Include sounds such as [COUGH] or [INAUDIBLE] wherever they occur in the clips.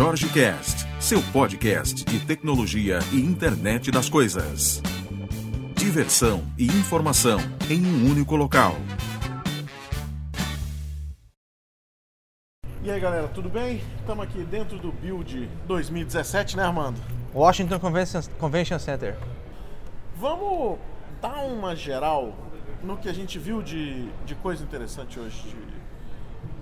Jorge Cast, seu podcast de tecnologia e internet das coisas. Diversão e informação em um único local. E aí galera, tudo bem? Estamos aqui dentro do Build 2017, né Armando? Washington Convention, Convention Center. Vamos dar uma geral no que a gente viu de, de coisa interessante hoje. de-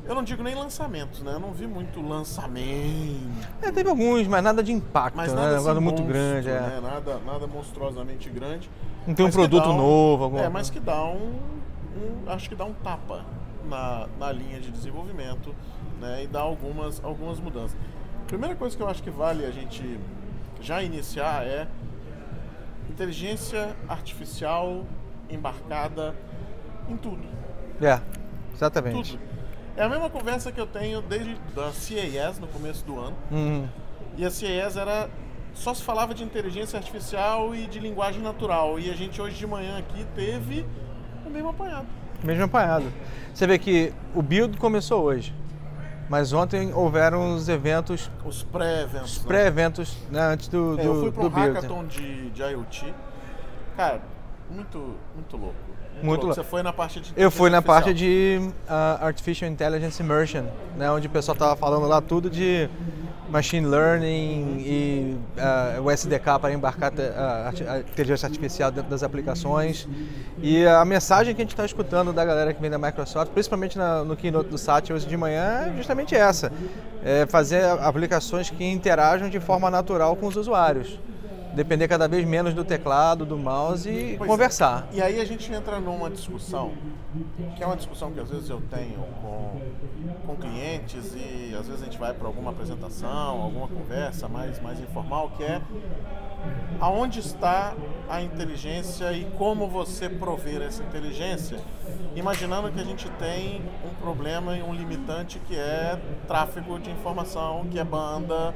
Eu não digo nem lançamentos, né? Eu não vi muito lançamento. É, teve alguns, mas nada de impacto, Mas né? nada Um assim, negócio muito monstro, grande. é. né? Nada, nada monstruosamente grande. Não tem um produto um- novo, alguma É, mas que dá um, um- Acho que dá um tapa na, na linha de desenvolvimento né? e dá algumas, algumas mudanças. Primeira coisa que eu acho que vale a gente já iniciar é inteligência artificial embarcada em tudo. É, exatamente. Tudo. É a mesma conversa que eu tenho desde da CES no começo do ano. Uhum. E a CES era. Só se falava de inteligência artificial e de linguagem natural. E a gente hoje de manhã aqui teve o mesmo apanhado. Mesmo apanhado. Você vê que o build começou hoje, mas ontem houveram os eventos, Os pré-eventos. os né? pré-eventos né, antes do, É, do, eu fui para um hackathon de, de IoT. Cara, muito, muito louco. Muito louco. Você foi na parte de Eu fui na parte de ah, Artificial Intelligence Immersion, né, onde o pessoal estava falando lá tudo de Machine Learning e ah, o SDK para embarcar a, a inteligência artificial dentro das aplicações. E a mensagem que a gente está escutando da galera que vem da Microsoft, principalmente na- no keynote do Satya hoje de manhã, é justamente essa. É fazer aplicações que interajam de forma natural com os usuários. Depender cada vez menos do teclado, do mouse e Pois é. conversar. E aí a gente entra numa discussão, que é uma discussão que às vezes eu tenho com, com clientes e às vezes a gente vai para alguma apresentação, alguma conversa mais, mais informal, que é aonde está a inteligência e como você prover essa inteligência, imaginando que a gente tem um problema e um limitante que é tráfego de informação, que é banda,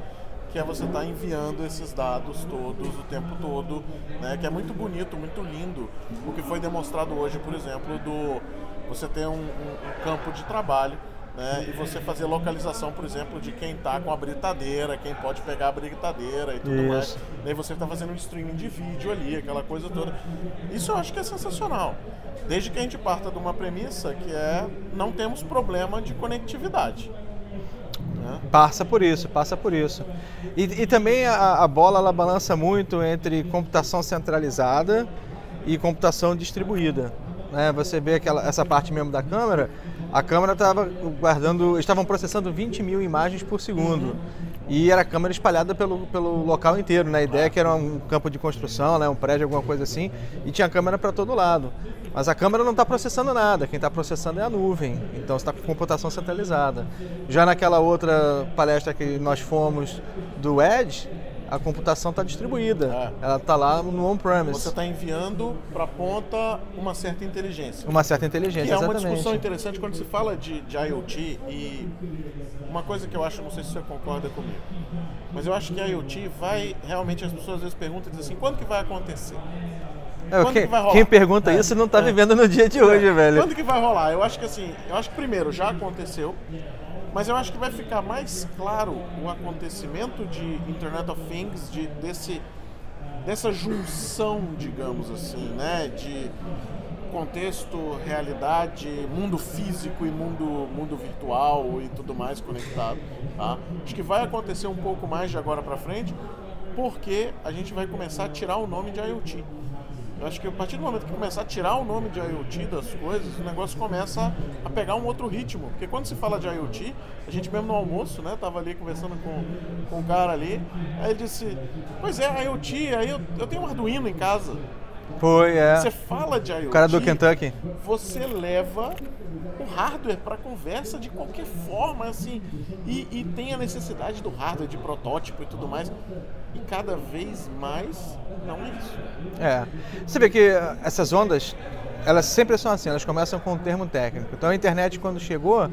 que é você estar enviando esses dados todos o tempo todo, né? Que é muito bonito, muito lindo. O que foi demonstrado hoje, por exemplo, do você ter um, um- um campo de trabalho, né? E você fazer localização, por exemplo, de quem está com a britadeira, quem pode pegar a britadeira e tudo mais. Isso. Daí você está fazendo um streaming de vídeo ali, aquela coisa toda. Isso eu acho que é sensacional. Desde que a gente parta de uma premissa que é não temos problema de conectividade. Passa por isso, passa por isso. E, e também a, a bola ela balança muito entre computação centralizada e computação distribuída. né? Você vê aquela, essa parte mesmo da câmera, a câmera estava guardando, estavam processando 20 mil imagens por segundo. E era câmera espalhada pelo, pelo local inteiro, né? A ideia é que era um campo de construção, né? um prédio, alguma coisa assim, e tinha câmera para todo lado. Mas a câmera não está processando nada, quem está processando é a nuvem, então está com computação centralizada. Já naquela outra palestra que nós fomos do Edge, a computação está distribuída, É. ela está lá no Você on-premise, está enviando para a ponta uma certa inteligência. uma certa Que inteligência, é uma exatamente. discussão interessante quando se fala de, de IoT e uma coisa que eu acho, não sei se você concorda comigo, mas eu acho que a IoT vai, realmente as pessoas às vezes perguntam e dizem assim, quando que vai acontecer? É, quando quem, que vai rolar? quem pergunta É, isso não está é. vivendo no dia de hoje, velho. Quando que vai rolar? Eu acho que assim, eu acho que primeiro já aconteceu, mas eu acho que vai ficar mais claro o acontecimento de Internet of Things, de desse dessa junção, digamos assim, né, de contexto, realidade, mundo físico e mundo mundo virtual e tudo mais conectado, tá? Acho que vai acontecer um pouco mais de agora para frente, porque a gente vai começar a tirar o nome de IoT. Eu acho que a partir do momento que começar a tirar o nome de IoT das coisas, o negócio começa a pegar um outro ritmo. Porque quando se fala de IoT, a gente mesmo no almoço, né, tava ali conversando com, com um cara ali, aí ele disse, pois é, IoT, aí eu, eu tenho um Arduino em casa. Foi, é. Você fala de IoT, O cara do Kentucky. você leva hardware para conversa de qualquer forma, assim, e, e tem a necessidade do hardware, de protótipo e tudo mais. E cada vez mais não é isso. É. Você vê que essas ondas, elas sempre são assim, elas começam com um termo técnico. Então a internet quando chegou,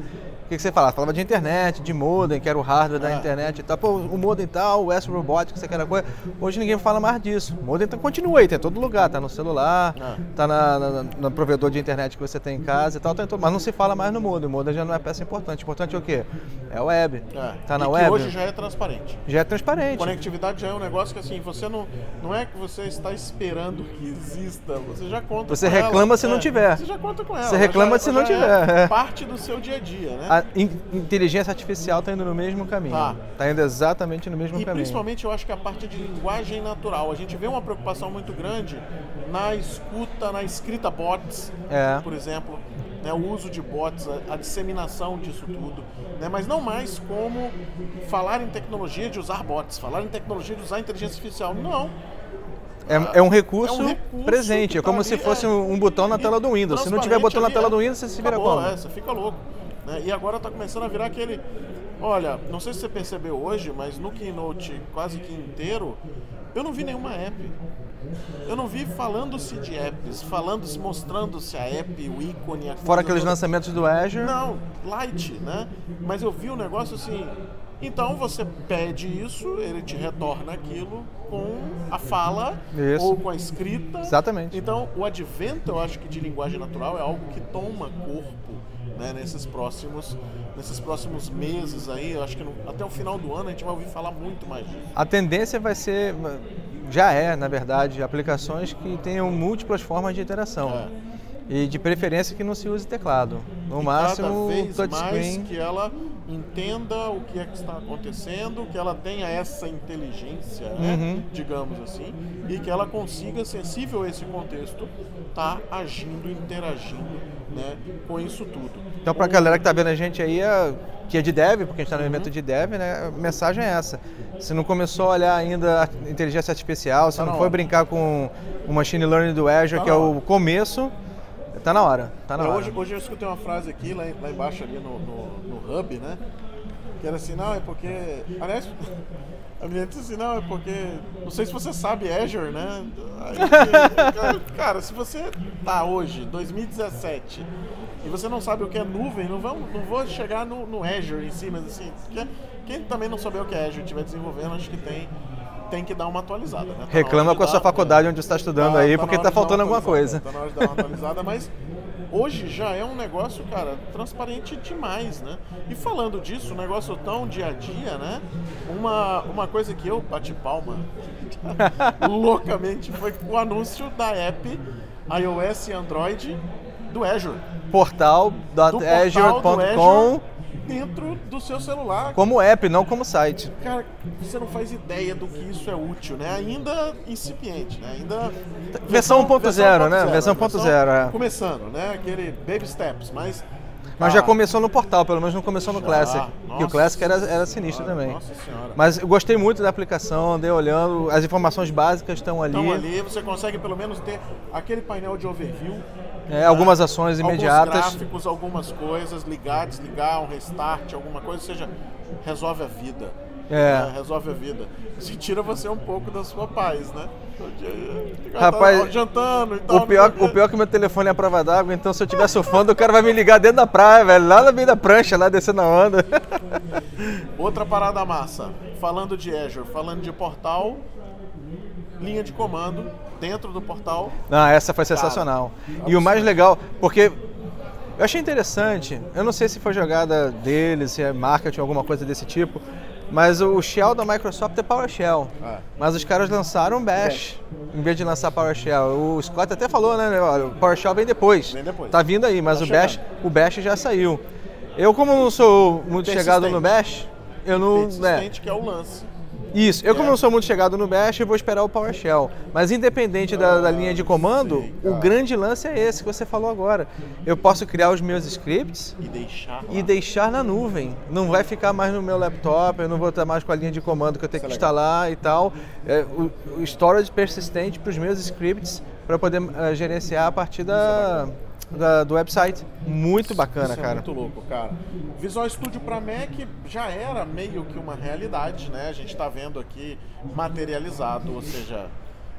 que, que você falava? Falava de internet, de modem, que era o hardware da É. internet e tal. Pô, o modem tal, o S Robotics, isso aquela coisa. Hoje ninguém fala mais disso. O modem tá, continua aí, tá em todo lugar, tá no celular, É. tá na, na- no provedor de internet que você tem em casa e tal, tá todo, mas não se fala mais no modem. O modem já não é peça importante. Importante é o quê? É a web. É. Tá na e web. hoje já é transparente. já é transparente. Conectividade já é um negócio que assim, você não. Não é que você está esperando que exista, você já conta Você com ela. reclama se não É, tiver. Você já conta com ela. Você reclama já, se não já tiver, É é. parte do seu dia a dia, né? A in- inteligência artificial está indo no mesmo caminho. Tá. Tá. indo exatamente no mesmo E caminho. principalmente eu acho que a parte de linguagem natural. A gente vê uma preocupação muito grande na escuta, na escrita bots, É. por exemplo. Né, o uso de bots, a, a disseminação disso tudo. Né, mas não mais como falar em tecnologia de usar bots, falar em tecnologia de usar inteligência artificial. Não. É, é um recurso, É um recurso presente, é como tá se ali, fosse é. um botão na E tela do Windows. Se não tiver botão na ali, tela é. do Windows, você se vira como? É, você fica louco. Né? E agora tá começando a virar aquele. Olha, não sei se você percebeu hoje, mas no Keynote quase que inteiro, eu não vi nenhuma app. Eu não vi falando-se de apps, falando-se, mostrando-se a app, o ícone, a Fora aqueles toda. lançamentos do Azure. Não, light, né? Mas eu vi um negócio assim. Então você pede isso, ele te retorna aquilo com a fala Isso. ou com a escrita. Exatamente. Então o advento, eu acho que de linguagem natural é algo que toma corpo né, nesses próximos nesses próximos meses aí. Eu acho que no- até o final do ano a gente vai ouvir falar muito mais disso. A tendência vai ser, já é, na verdade, aplicações que tenham múltiplas formas de interação. É. E de preferência que não se use teclado. No máximo, vez mais touchscreen. que ela entenda o que é que está acontecendo, que ela tenha essa inteligência, né, Uhum. digamos assim, e que ela consiga, sensível a esse contexto, estar agindo, interagindo né, com isso tudo. Então, pra galera que tá vendo a gente aí, é- que é de dev, porque a gente tá no evento de dev, né? A mensagem é essa. Se não começou a olhar ainda a inteligência artificial, se Tá não foi brincar com o machine learning do Azure, Tá que é o começo, tá na hora. Tá na É, hora. hoje, hoje eu escutei uma frase aqui, lá, lá embaixo, ali no, no, no hub, né? Que era assim, não, é porque. Aliás, [LAUGHS] a menina disse assim, não, é porque. Não sei se você sabe Azure, né? Aí, [LAUGHS] cara, se você tá hoje, 2017, e você não sabe o que é nuvem, não, vamos, não vou chegar no, no Azure em si, mas assim, que- quem também não souber o que é Azure estiver desenvolvendo, acho que tem, tem que dar uma atualizada, né? Tá Reclama com a sua dar- faculdade onde você está estudando aí, porque na tá de dar faltando uma alguma coisa. atualizada, Tá na hora de dar uma atualizada, mas hoje já é um negócio, cara, transparente demais, né? E falando disso, um negócio tão dia a dia, né? Uma, uma coisa que eu bati palma [LAUGHS] loucamente foi o anúncio da app iOS e Android do Azure. Portal do Portal.azure.com Azure dentro do seu celular. como app, não como site. Cara, você não faz ideia do que isso é útil, né? Ainda incipiente, né? Ainda. Versão 1.0, né? Versão 1.0, é. Começando, né? Aquele baby steps, mas. Mas já ah, começou no portal, pelo menos não começou no já. Classic. que o Classic era, era sinistro senhora, também. Nossa senhora. Mas eu gostei muito da aplicação, andei olhando, as informações básicas estão ali. Então ali você consegue pelo menos ter aquele painel de overview. É, algumas ações imediatas. Alguns gráficos, algumas coisas, ligar, desligar, um restart, alguma coisa, ou seja, resolve a vida. É. né? Resolve a vida. Se tira você um pouco da sua paz, né? O dia- fica Rapaz, tá jantando e tal. O pior, o pior é que meu telefone é a prova d'água, então se eu estiver surfando, o cara vai me ligar dentro da praia, velho, lá no meio da prancha, lá descendo a onda. Outra parada massa. Falando de Azure, falando de portal, linha de comando dentro do portal. Não, essa foi sensacional. e o mais legal, porque eu achei interessante, eu não sei se foi jogada deles, se é marketing, alguma coisa desse tipo, mas o shell da Microsoft é PowerShell. É. Mas os caras lançaram Bash, em vez de lançar PowerShell. O Scott até falou, né? olha, O PowerShell vem depois. Vem depois. Tá vindo aí, mas Tá o Bash, o Bash já saiu. Eu, como não sou muito chegado no Bash, eu não. né, que é o lance. Isso, eu como É. não sou muito chegado no Bash, eu vou esperar o PowerShell. Mas independente da, da linha de comando, o grande lance é esse que você falou agora. Eu posso criar os meus scripts E deixar. e deixar na nuvem. Não vai ficar mais no meu laptop, eu não vou estar mais com a linha de comando que eu tenho que é instalar e tal. É, o, o storage persistente para os meus scripts para poder eh, gerenciar a partir da, da- do website. Muito bacana, Isso é cara. muito louco, cara. Visual Studio para Mac já era meio que uma realidade, né? A gente está vendo aqui materializado, ou seja,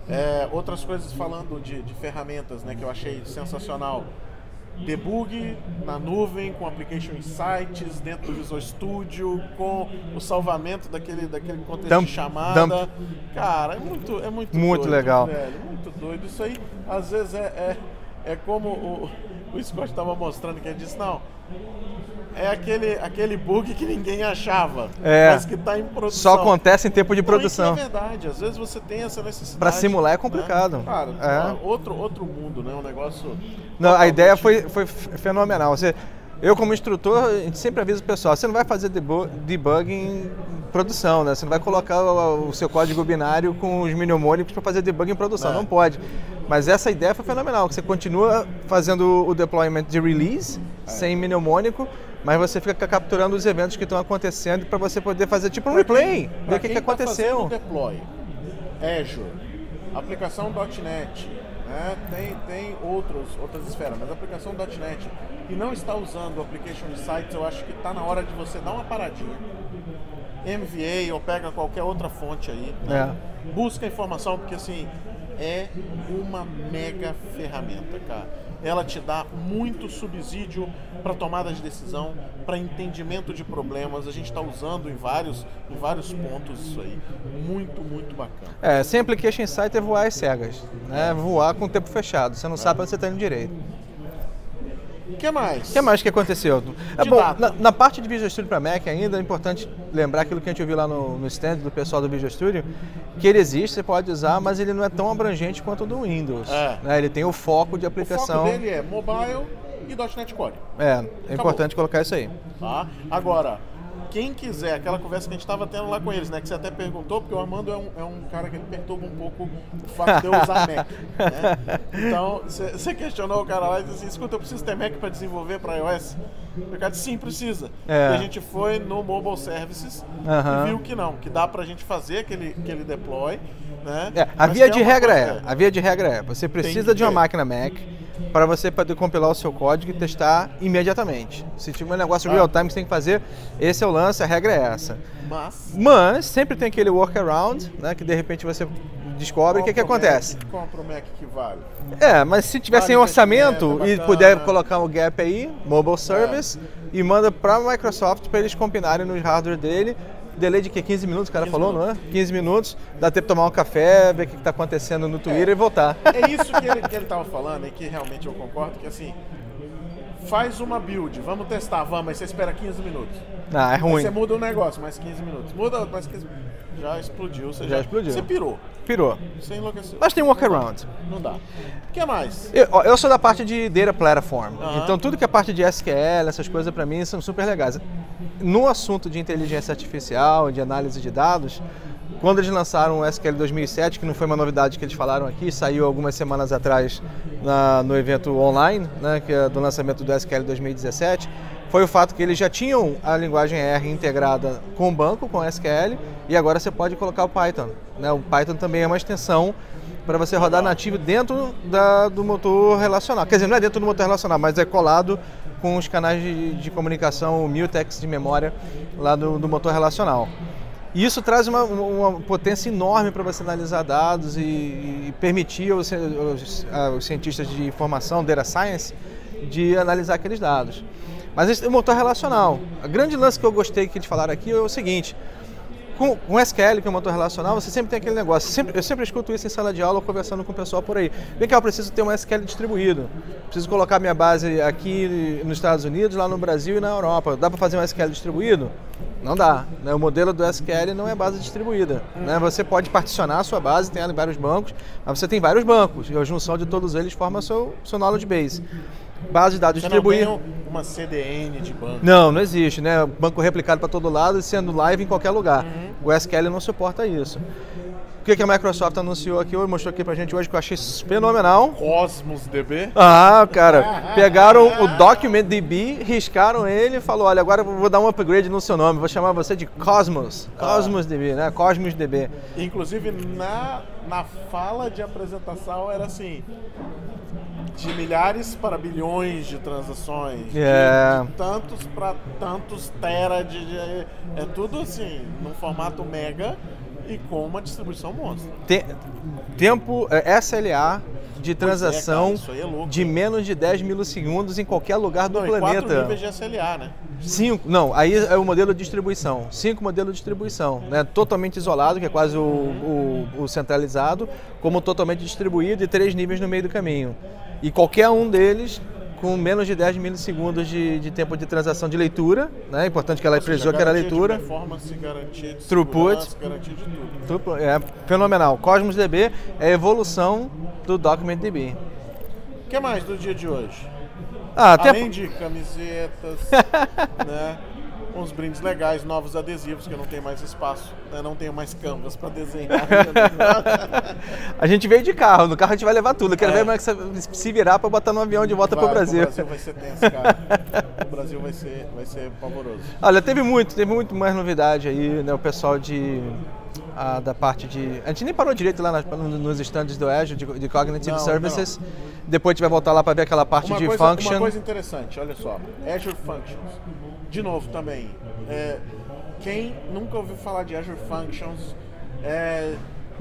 é, outras coisas falando de, de ferramentas, né? Que eu achei sensacional. debug na nuvem, com Application Insights, dentro do Visual Studio, com o salvamento daquele, daquele contexto Dump- de chamada. dump. Cara, é muito, é muito, Muito doido, legal. velho, muito doido. Isso aí, às vezes, é, é, é como o, o Scott estava mostrando, que ele disse, não, é aquele, aquele bug que ninguém achava, É. mas que está em produção. Só acontece em tempo de Não, produção. isso é verdade. Às vezes você tem essa necessidade. Pra simular é complicado. Né? Cara, É. outro, outro mundo, né? Um negócio. Não, a ideia foi, foi fenomenal. Você, eu, como instrutor, a gente sempre avisa o pessoal: você não vai fazer debu- debug em produção, né? Você não vai colocar o, o seu código binário com os mnemônicos para fazer debug em produção. É. Não pode. Mas essa ideia foi fenomenal: que você continua fazendo o deployment de release, É. sem mnemônico. Mas você fica capturando os eventos que estão acontecendo para você poder fazer tipo um replay, pra ver o que, que tá aconteceu. deploy, Azure, aplicação .NET, né? tem, tem outros, outras esferas, mas a aplicação .NET e não está usando o Application Insights, eu acho que está na hora de você dar uma paradinha. MVA ou pega qualquer outra fonte aí. né? Busca informação, porque assim, é uma mega ferramenta, cara. Ela te dá muito subsídio para tomada de decisão, para entendimento de problemas. A gente está usando em vários, em vários pontos isso aí. Muito, muito bacana. É, sem application insight é voar às cegas, né? Voar com o tempo fechado. Você não sabe para onde você está indo direito. O que mais? O que mais que aconteceu? É bom, na, na parte de Visual Studio para Mac ainda é importante lembrar aquilo que a gente ouviu lá no, no stand do pessoal do Visual Studio, que ele existe, você pode usar, mas ele não é tão abrangente quanto o do Windows. É. né? Ele tem o foco de O aplicação. foco dele é mobile e .NET Core. É, é importante colocar isso aí. Tá? Agora, quem quiser, aquela conversa que a gente estava tendo lá com eles, né? Que você até perguntou, porque o Armando é um, é um cara que ele perturba um pouco o fato de eu usar Mac. Né? Então, você questionou o cara lá e disse assim, escuta, eu preciso ter Mac para desenvolver para iOS? O cara disse, sim, precisa. É. E a gente foi no Mobile Services Aham. e viu que não, que dá pra gente fazer aquele, aquele deploy, né? É, a via de regra é, a via de regra é, você precisa de uma máquina Mac para você poder compilar o seu código e testar imediatamente. Se tiver um negócio Ah. real time que você tem que fazer, esse é o lance, a regra é essa. Mas... Mas sempre tem aquele workaround, né, que de repente você descobre o que, que o acontece. O Mac que vale. É, mas se tiver Vale sem orçamento é e puder colocar um gap aí, mobile service, e manda para a Microsoft para eles combinarem no hardware dele. Delay de que? 15 minutos, o cara 15 falou, não é? 15 minutos, dá tempo de tomar um café, ver o que está acontecendo no Twitter e voltar. É isso que ele, que ele tava falando e que realmente eu concordo, que assim, faz uma build, vamos testar, vamos, aí você espera 15 minutos. Ah, é Aí ruim. você muda o negócio, mais 15 minutos. Muda mais 15 Já explodiu, você Já explodiu. Você pirou, Pirou. você enlouqueceu. Mas tem um workaround. Não dá. O que mais? Eu, eu sou da parte de Data Platform, então tudo que é parte de SQL, essas coisas para mim são super legais. No assunto de inteligência artificial, de análise de dados, quando eles lançaram o SQL 2007, que não foi uma novidade que eles falaram aqui, saiu algumas semanas atrás na- no evento online, né, que é do lançamento do SQL 2017, foi o fato que eles já tinham a linguagem R integrada com o banco, com SQL, e agora você pode colocar o Python. né? O Python também é uma extensão para você rodar nativo dentro da- do motor relacional. Quer dizer, não é dentro do motor relacional, mas é colado com os canais de, de comunicação, o Mutex de memória lá do, do motor relacional. E isso traz uma, uma potência enorme para você analisar dados e, e permitir aos, aos- aos cientistas de informação, data science, de analisar aqueles dados. Mas o motor relacional, o grande lance que eu gostei que eles falaram aqui é o seguinte: com, com SQL, que é um motor relacional, você sempre tem aquele negócio. Sempre- eu sempre escuto isso em sala de aula, conversando com o pessoal por aí. Vem cá, eu preciso ter um SQL distribuído. Preciso colocar minha base aqui nos Estados Unidos, lá no Brasil e na Europa. Dá para fazer um SQL distribuído? Não dá. né? O modelo do SQL não é base distribuída. né? Você pode particionar a sua base, tem ali vários bancos, mas você tem vários bancos. E a junção de todos eles forma seu, seu knowledge base. Base de dados Você não distribuída. tem um- uma CDN de banco. Não, não existe, né? Banco replicado para todo lado e sendo live em qualquer lugar. O SQL não suporta isso. O que, que a Microsoft anunciou aqui hoje, mostrou aqui pra gente hoje que eu achei fenomenal. Cosmos DB. Ah, cara, pegaram o Document DB, riscaram ele e falou, olha, agora eu vou dar um upgrade no seu nome, vou chamar você de Cosmos. Cosmos DB, né? Cosmos DB. Inclusive, na, na fala de apresentação era assim: de milhares para bilhões de transações, de- É. de, tantos para tantos tera, de, de- é tudo assim, num formato mega e com uma distribuição monstra. Te- tempo, é, SLA de transação é, cara, é louco, de menos de 10 milissegundos em qualquer lugar do não, planeta. Quatro níveis de SLA, né? Cinco, não, aí é o modelo de distribuição. Cinco modelos de distribuição, né? Totalmente isolado, que é quase o, o, o centralizado, como totalmente distribuído e três níveis no meio do caminho. E qualquer um deles com menos de 10 milissegundos de, de tempo de transação de leitura, né? Importante que ela precisou que era leitura. De performance, garantia de throughput, garantia de tudo. É fenomenal. Cosmos DB é a evolução do Document DB. O que mais do dia de hoje? Ah. Além de camisetas, [LAUGHS] né? Uns brindes legais, novos adesivos, que eu não tenho mais espaço, né? não tenho mais canvas para desenhar. [LAUGHS] a gente veio de carro, no carro a gente vai levar tudo. Eu quero é. ver como é que se virar para botar no avião de volta para o Brasil. O Brasil vai ser tenso, cara. o Brasil vai ser, vai ser pavoroso. Olha, teve muito, teve muito mais novidade aí, né? O pessoal de a, da parte de. A gente nem parou direito lá nos estandes do Azure, de, de Cognitive não, Services. Não. Depois a gente vai voltar lá para ver aquela parte uma de coisa, function. Uma coisa interessante, olha só. Azure Functions. De novo também. É, quem nunca ouviu falar de Azure Functions é,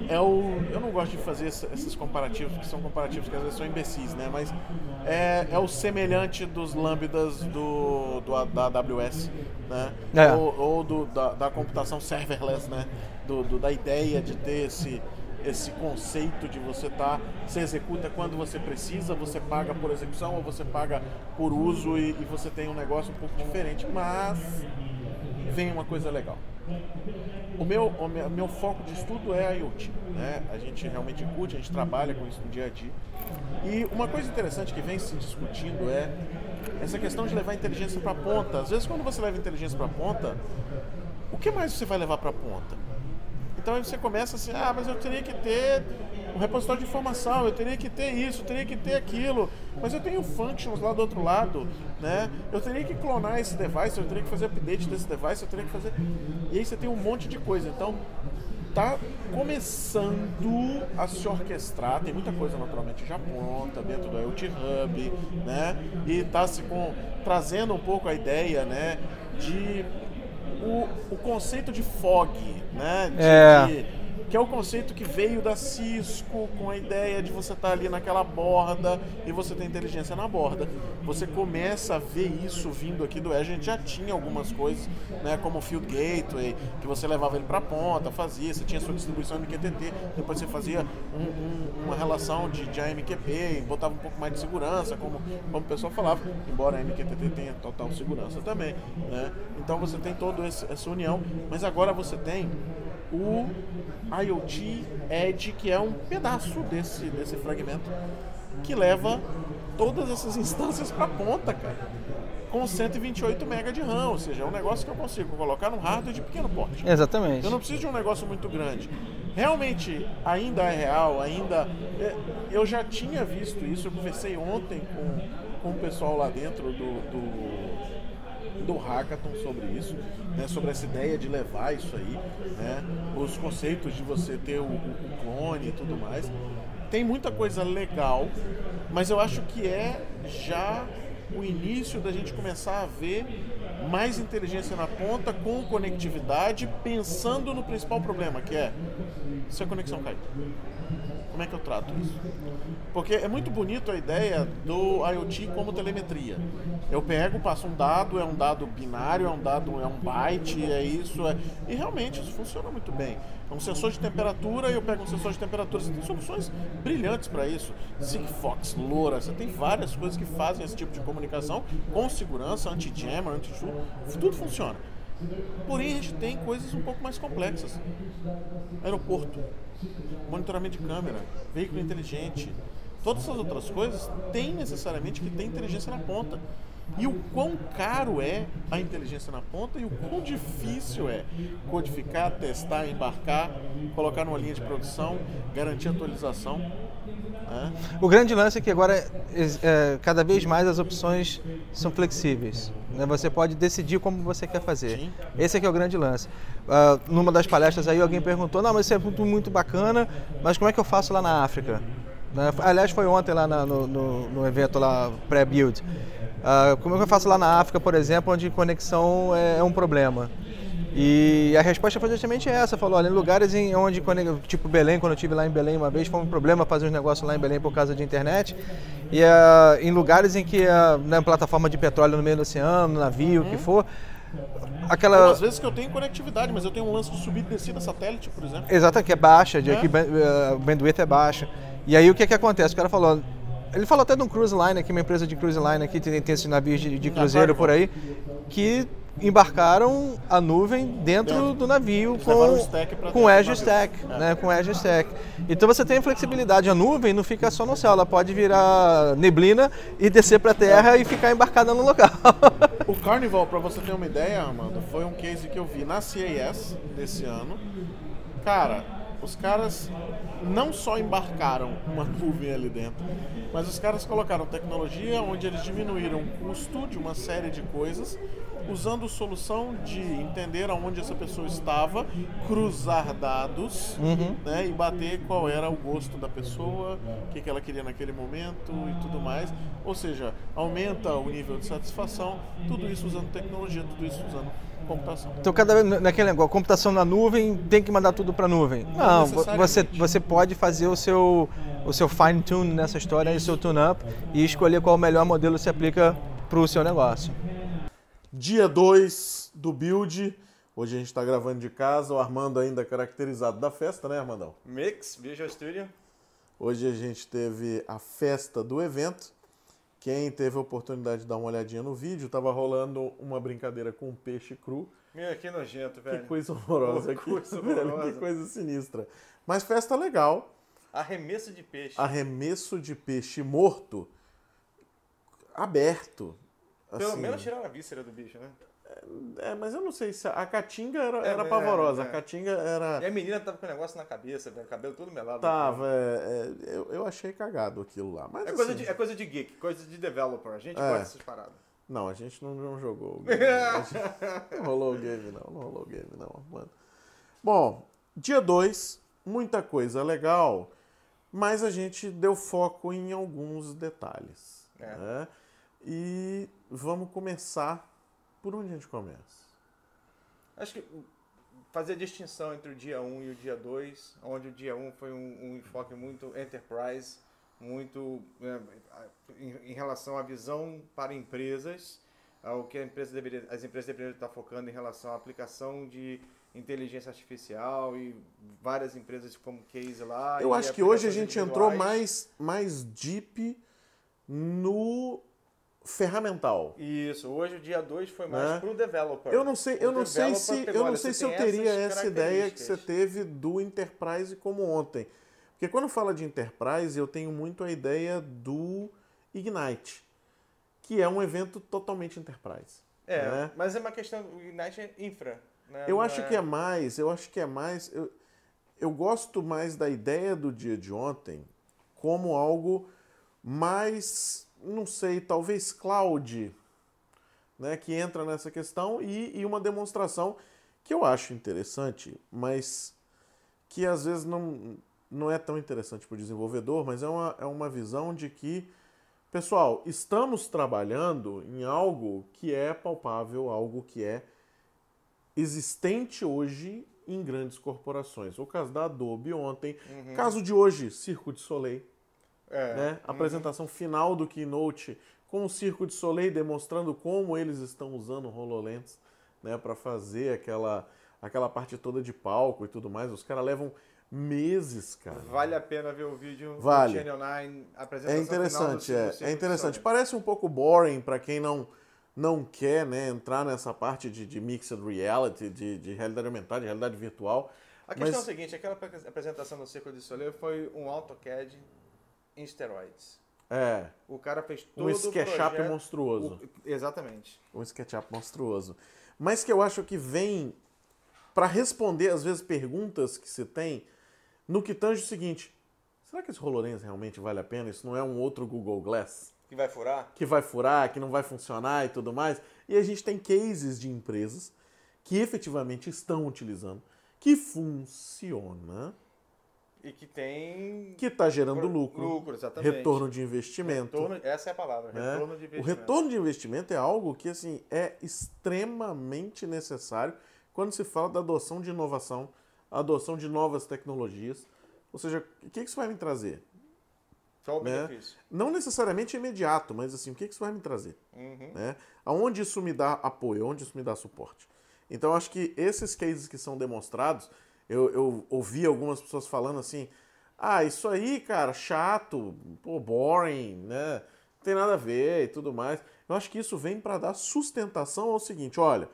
é o. Eu não gosto de fazer esses comparativos, porque são comparativos que às vezes são imbecis, né? Mas é, é o semelhante dos lambdas do, do da AWS, né? É. Ou, ou do, da, da computação serverless, né? Do, do, da ideia de ter esse, esse conceito de você tá você executa quando você precisa, você paga por execução ou você paga por uso e, e você tem um negócio um pouco diferente, mas vem uma coisa legal. O meu, o meu, foco de estudo é a IoT. Né? A gente realmente curte, a gente trabalha com isso no dia a dia. E uma coisa interessante que vem se discutindo é essa questão de levar inteligência para a ponta. Às vezes, quando você leva inteligência para a ponta, o que mais você vai levar para a ponta? Então você começa assim, ah, mas eu teria que ter um repositório de informação, eu teria que ter isso, eu teria que ter aquilo, mas eu tenho functions lá do outro lado, né? Eu teria que clonar esse device, eu teria que fazer update desse device, eu teria que fazer. E aí você tem um monte de coisa. Então, tá começando a se orquestrar, tem muita coisa naturalmente já pronta dentro do IoT Hub, né? E tá se com, trazendo um pouco a ideia, né, de o, o conceito de fog, né? De, é. de, que é o conceito que veio da Cisco com a ideia de você estar tá ali naquela borda e você ter inteligência na borda. Você começa a ver isso vindo aqui do Azure. A gente já tinha algumas coisas, né, como o Field Gateway, que você levava ele para a ponta, fazia, você tinha sua distribuição MQTT, depois você fazia um, um, uma relação de, de AMQP, botava um pouco mais de segurança, como, como o pessoal falava, embora a MQTT tenha total segurança também. Né? Então você tem toda essa união, mas agora você tem o IoT Edge, que é um pedaço desse, desse fragmento, que leva todas essas instâncias para a ponta, cara. Com 128 MB de RAM, ou seja, é um negócio que eu consigo colocar num hardware de pequeno porte. Exatamente. Eu não preciso de um negócio muito grande. Realmente, ainda é real, ainda. É, eu já tinha visto isso, eu conversei ontem com, com o pessoal lá dentro do, do do hackathon sobre isso, né, sobre essa ideia de levar isso aí, né, os conceitos de você ter o, o clone e tudo mais. Tem muita coisa legal, mas eu acho que é já o início da gente começar a ver mais inteligência na ponta com conectividade, pensando no principal problema, que é se a conexão cair. Como é que eu trato isso? Porque é muito bonito a ideia do IoT como telemetria. Eu pego, passo um dado, é um dado binário, é um dado, é um byte, é isso, é... e realmente isso funciona muito bem. É um sensor de temperatura, eu pego um sensor de temperatura. Você tem soluções brilhantes para isso. Sigfox, LoRa, você tem várias coisas que fazem esse tipo de comunicação com segurança, anti-jammer, anti-shoot, tudo funciona. Porém, a gente tem coisas um pouco mais complexas. Aeroporto, monitoramento de câmera, veículo inteligente, todas essas outras coisas têm necessariamente que ter inteligência na ponta. E o quão caro é a inteligência na ponta e o quão difícil é codificar, testar, embarcar, colocar numa linha de produção, garantir atualização. Né? O grande lance é que agora é, é, cada vez mais as opções são flexíveis. Né? Você pode decidir como você quer fazer. Sim. Esse é que é o grande lance. Uh, numa das palestras aí alguém perguntou, não, mas isso é muito, muito bacana, mas como é que eu faço lá na África? Né? Aliás, foi ontem lá na, no, no, no, evento lá pré-build. Uh, como é eu faço lá na África, por exemplo, onde conexão é, é um problema? E a resposta foi justamente essa, falou, olha, em lugares em onde, tipo Belém, quando eu estive lá em Belém uma vez, foi um problema fazer os negócios lá em Belém por causa de internet, e uh, em lugares em que, uh, na plataforma de petróleo no meio do oceano, navio, o que for, aquela... Às vezes que eu tenho conectividade, mas eu tenho um lance de subida e descida satélite, por exemplo. Exato, que é baixa, de é. aqui o bandwidth é baixa. E aí o que que acontece? O cara falou, ele falou até de um cruise line aqui, uma empresa de cruise line aqui, tem, tem esses navios de, de cruzeiro por aí, que embarcaram a nuvem dentro do navio com, com Azure Stack, é. né, com Azure Stack. Então você tem flexibilidade, a nuvem não fica só no céu, ela pode virar neblina e descer para a terra e ficar embarcada no local. [LAUGHS] o Carnival, para você ter uma ideia, Amanda, foi um case que eu vi na CES desse ano. Cara, os caras não só embarcaram uma [LAUGHS] nuvem ali dentro, mas os caras colocaram tecnologia onde eles diminuíram o custo de uma série de coisas usando solução de entender aonde essa pessoa estava, cruzar dados uhum. né, e bater qual era o gosto da pessoa, o que, que ela queria naquele momento e tudo mais. Ou seja, aumenta o nível de satisfação, tudo isso usando tecnologia, tudo isso usando computação. Então, cada vez naquele negócio, computação na nuvem, tem que mandar tudo para a nuvem. Não, você, você pode fazer o seu, o seu fine tune nessa história, o seu tune up e escolher qual o melhor modelo se aplica para o seu negócio. Dia 2 do build. Hoje a gente está gravando de casa, o Armando ainda caracterizado da festa, né, Armandão? Mix, Visual Studio. Hoje a gente teve a festa do evento. Quem teve a oportunidade de dar uma olhadinha no vídeo, estava rolando uma brincadeira com um peixe cru. Meu, que nojento, velho. Que coisa horrorosa. Que coisa, horrorosa. que coisa sinistra. Mas festa legal. Arremesso de peixe. Arremesso de peixe morto, aberto. Pelo assim, menos tirar a víscera do bicho, né? É, mas eu não sei se a caatinga era, é, era pavorosa. É, é. A caatinga era. E a menina tava com o negócio na cabeça, velho, cabelo todo melado. Tava, é, é, eu, eu achei cagado aquilo lá. Mas, é, coisa assim, de, é coisa de geek, coisa de developer. A gente é. gosta dessas paradas. Não, a gente não, não jogou o [LAUGHS] game. não rolou o game, não. Não rolou o game, não, mano. Bom, dia 2, muita coisa legal, mas a gente deu foco em alguns detalhes. É. Né? E vamos começar. Por onde a gente começa? Acho que fazer a distinção entre o dia 1 um e o dia 2, onde o dia 1 um foi um, um, enfoque muito enterprise, muito né, em, em, relação à visão para empresas, ao que empresa deveria, as empresas deveriam estar focando em relação à aplicação de inteligência artificial e várias empresas como case lá. Eu acho que hoje a gente entrou mais, mais deep no ferramental. Isso, hoje o dia 2 foi mais né? para o developer. Eu não sei, eu não sei se eu não sei se eu teria essa ideia que você teve do enterprise como ontem. Porque quando fala de enterprise, eu tenho muito a ideia do Ignite, que é um evento totalmente enterprise. É, né? mas é uma questão, o Ignite é infra, né? Eu não acho é... que é mais, eu acho que é mais eu, eu gosto mais da ideia do dia de ontem como algo mais não sei, talvez cloud, né, que entra nessa questão, e, e uma demonstração que eu acho interessante, mas que às vezes não, não é tão interessante para o desenvolvedor, mas é uma, é uma visão de que, pessoal, estamos trabalhando em algo que é palpável, algo que é existente hoje em grandes corporações. O caso da Adobe ontem, uhum. caso de hoje, Circo de Soleil. É. Né? A uhum. apresentação final do Keynote com o Circo de Soleil demonstrando como eles estão usando o HoloLens né, para fazer aquela, aquela parte toda de palco e tudo mais. Os caras levam meses, cara. Vale a pena ver o vídeo vale. do Channel 9, apresentação É interessante, é, é interessante. Parece um pouco boring para quem não não quer né, entrar nessa parte de, de mixed reality, de, de realidade aumentada, de realidade virtual. A questão mas... é o seguinte, aquela apresentação do Circo de Soleil foi um AutoCAD em esteroides. É. O cara fez todo um SketchUp projeto... monstruoso. O... Exatamente. Um SketchUp monstruoso. Mas que eu acho que vem para responder, às vezes, perguntas que se tem no que tange o seguinte: será que esse HoloLens realmente vale a pena? Isso não é um outro Google Glass? Que vai furar? Que vai furar, que não vai funcionar e tudo mais. E a gente tem cases de empresas que efetivamente estão utilizando, que funciona e que tem. Que está gerando lucro. Lucro, exatamente. Retorno de investimento. Retorno, essa é a palavra, né? retorno de investimento. O retorno de investimento é algo que assim, é extremamente necessário quando se fala da adoção de inovação, adoção de novas tecnologias. Ou seja, o que isso vai me trazer? Qual o né? benefício? Não necessariamente imediato, mas assim, o que isso vai me trazer? Uhum. Né? Aonde isso me dá apoio, aonde isso me dá suporte. Então, acho que esses cases que são demonstrados, eu, eu ouvi algumas pessoas falando assim, ah, isso aí, cara, chato, pô, boring, né? Não tem nada a ver e tudo mais. Eu acho que isso vem para dar sustentação ao seguinte, olha,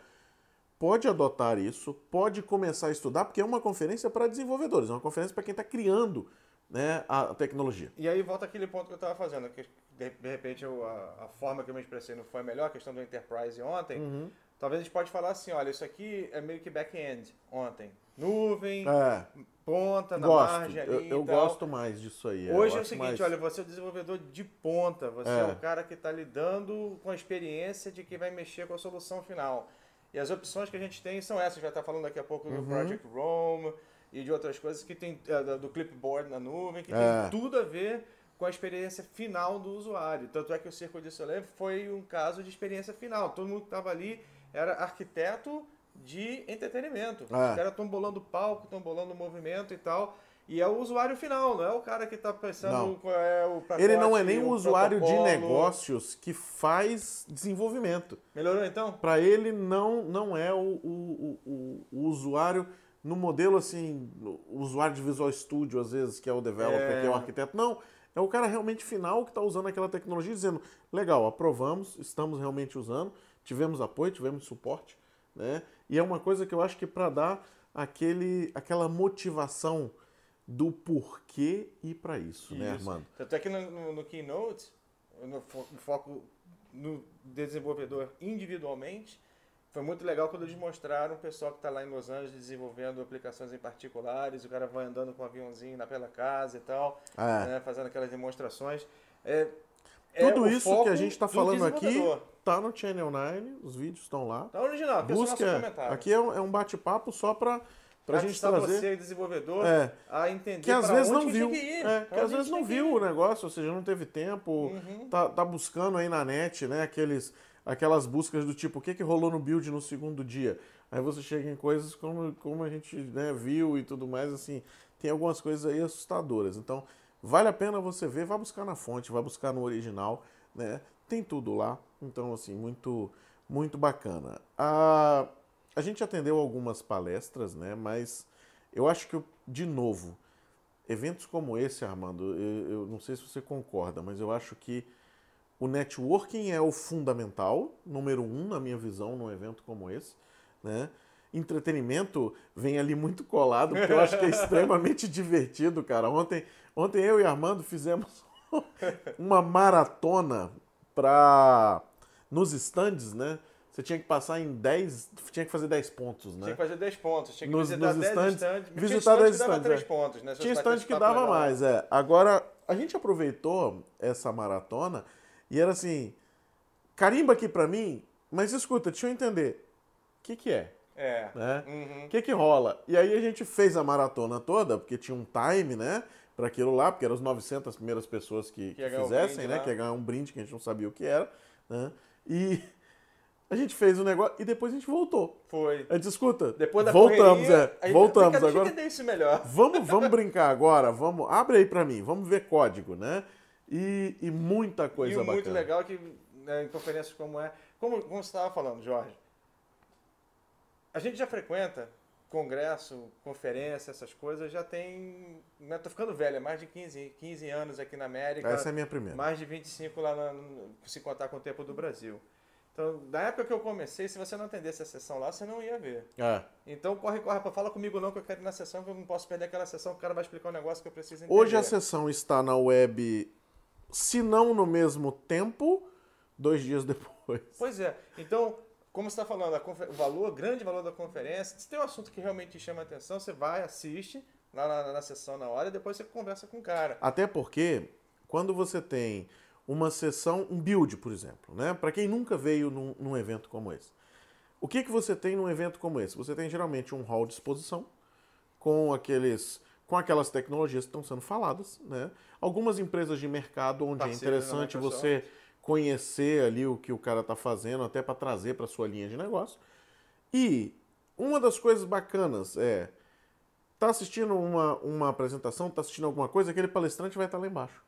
pode adotar isso, pode começar a estudar, porque é uma conferência para desenvolvedores, é uma conferência para quem está criando né, a tecnologia. E aí volta aquele ponto que eu estava fazendo, que de, repente eu, a, a, forma que eu me expressei não foi a melhor, a questão do enterprise ontem. Uhum. Talvez a gente pode falar assim, olha, isso aqui é meio que back-end ontem. Nuvem, é. ponta, na gosto. margem ali Eu, eu gosto mais disso aí. É. Hoje é o seguinte, mais... olha, você é o desenvolvedor de ponta, você é, é o cara que está lidando com a experiência de quem vai mexer com a solução final. E as opções que a gente tem são essas, vai estar falando daqui a pouco do uhum. Project Rome e de outras coisas que tem uh, do clipboard na nuvem, que é. tem tudo a ver com a experiência final do usuário. Tanto é que o Circo de Soleil foi um caso de experiência final. Todo mundo que estava ali era arquiteto de entretenimento. É. Os caras estão bolando palco, estão bolando movimento e tal. E é o usuário final, não é o cara que está pensando não. qual é o Ele não é nem o usuário protocolo. de negócios que faz desenvolvimento. Melhorou então? Para ele não, não é o, o, o, o, usuário no modelo assim, o usuário de Visual Studio às vezes, que é o developer, É. que é o arquiteto. Não, é o cara realmente final que está usando aquela tecnologia dizendo, legal, aprovamos, estamos realmente usando, tivemos apoio, tivemos suporte, né? E é uma coisa que eu acho que para dar aquele, aquela motivação do porquê ir para isso, né, Isso. Armando? Tanto é que no, no, no Keynote, no fo- no foco no desenvolvedor individualmente, foi muito legal quando eles mostraram o pessoal que está lá em Los Angeles desenvolvendo aplicações em particulares, o cara vai andando com um aviãozinho na pela casa e tal, É. né, fazendo aquelas demonstrações. É Tudo o isso que a gente está do falando aqui tá no Channel 9, os vídeos estão lá. Tá original, aqui é Busca, comentário. aqui é um, é um bate-papo só para a gente trazer. você, desenvolvedor, É. a entender que às pra vezes não viu. que ir, É, pra que às vezes não viu o negócio, ou seja, não teve tempo, Uhum. tá, tá buscando aí na net, né? Aqueles, aquelas buscas do tipo, o que, que rolou no build no segundo dia? Aí você chega em coisas como, como a gente né, viu e tudo mais, assim, tem algumas coisas aí assustadoras. Então, vale a pena você ver, vai buscar na fonte, vai buscar no original, né? Tem tudo lá. Então, assim, muito, muito bacana. A, a gente atendeu algumas palestras, né? Mas eu acho que, de novo, eventos como esse, Armando, eu, eu não sei se você concorda, mas eu acho que o networking é o fundamental, número um, na minha visão, num evento como esse, né? Entretenimento vem ali muito colado, porque eu acho que é extremamente [LAUGHS] divertido, cara. Ontem, ontem eu e Armando fizemos [LAUGHS] uma maratona para nos stands, né? Você tinha que passar em 10, tinha que fazer 10 pontos, né? Tinha que fazer 10 pontos, tinha que Nos- visitar nos 10 stands- stands. Tinha visitar stand 10 que dava stands, 3 é. pontos, né? Tinha stand que dava mais, é. Agora, a gente aproveitou essa maratona e era assim, carimba aqui pra mim, mas escuta, deixa eu entender, o que que é, É. né? Uhum. O que que rola? E aí a gente fez a maratona toda, porque tinha um time, né, para aquilo lá, porque eram as 900 primeiras pessoas que, que ia ganhar um fizessem, brinde né, que ia ganhar um brinde que a gente não sabia o que era, né? E a gente fez o negócio e depois a gente voltou. Foi. A gente escuta, Depois da voltamos, correria, é, voltamos agora. entender isso melhor. Vamos, [LAUGHS] vamos brincar agora, vamos. Abre aí pra mim, vamos ver código, né? E, e muita coisa e o bacana. muito legal é que né, em conferências como é, como, como você estava falando, Jorge, a gente já frequenta congresso, conferência, essas coisas, já tem, né, tô ficando velho, é mais de 15, 15 anos aqui na América, Essa é a minha primeira. mais de 25 lá, na, se contar com o tempo do Brasil. Então, da época que eu comecei, se você não atendesse a sessão lá, você não ia ver. É. Então, corre, corre, pra fala comigo não, que eu quero ir na sessão, que eu não posso perder aquela sessão, o cara vai explicar um negócio que eu preciso entender. Hoje a sessão está na web, se não no mesmo tempo, dois dias [LAUGHS] depois. Pois é. Então, como você está falando, o valor, o grande valor da conferência, se tem um assunto que realmente te chama a atenção, você vai, assiste lá na, na sessão na hora e depois você conversa com o cara. Até porque, quando você tem uma sessão, um build, por exemplo, né? Para quem nunca veio num, num evento como esse. O que, que você tem num evento como esse? Você tem geralmente um hall de exposição com aqueles com aquelas tecnologias que estão sendo faladas, né? Algumas empresas de mercado onde é Parceiras da interessante você conhecer ali o que o cara está fazendo, até para trazer para sua linha de negócio. E uma das coisas bacanas é. Tá assistindo uma, uma apresentação, tá assistindo alguma coisa, aquele palestrante vai estar lá embaixo.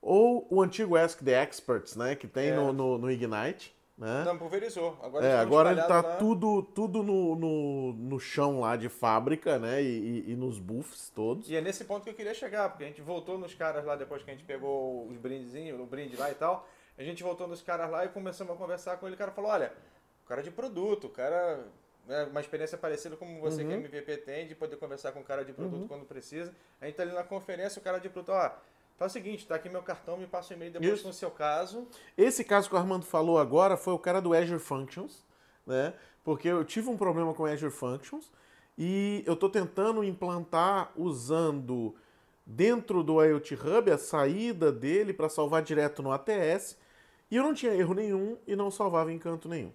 Ou o antigo Ask the Experts, né? Que tem É. no, no, no Ignite. Né? Não, pulverizou. Agora É, agora ele tá lá. tudo, tudo no, no, no chão lá de fábrica, né? E, e- e nos buffs todos. E é nesse ponto que eu queria chegar, porque a gente voltou nos caras lá depois que a gente pegou os brindezinhos, o brinde lá e tal. A gente voltou nos caras lá e começamos a conversar com ele. O cara falou: olha, o cara de produto, o cara. É uma experiência parecida como você Uhum. que é MVP tem, de poder conversar com o cara de produto quando precisa. A gente tá ali na conferência, o cara de produto, ó, faz o seguinte, tá aqui meu cartão, me passa o e-mail depois Isso. no seu caso. Esse caso que o Armando falou agora foi o cara do Azure Functions, né? Porque eu tive um problema com o Azure Functions e eu estou tentando implantar usando dentro do IoT Hub a saída dele para salvar direto no ATS e eu não tinha erro nenhum e não salvava em canto nenhum.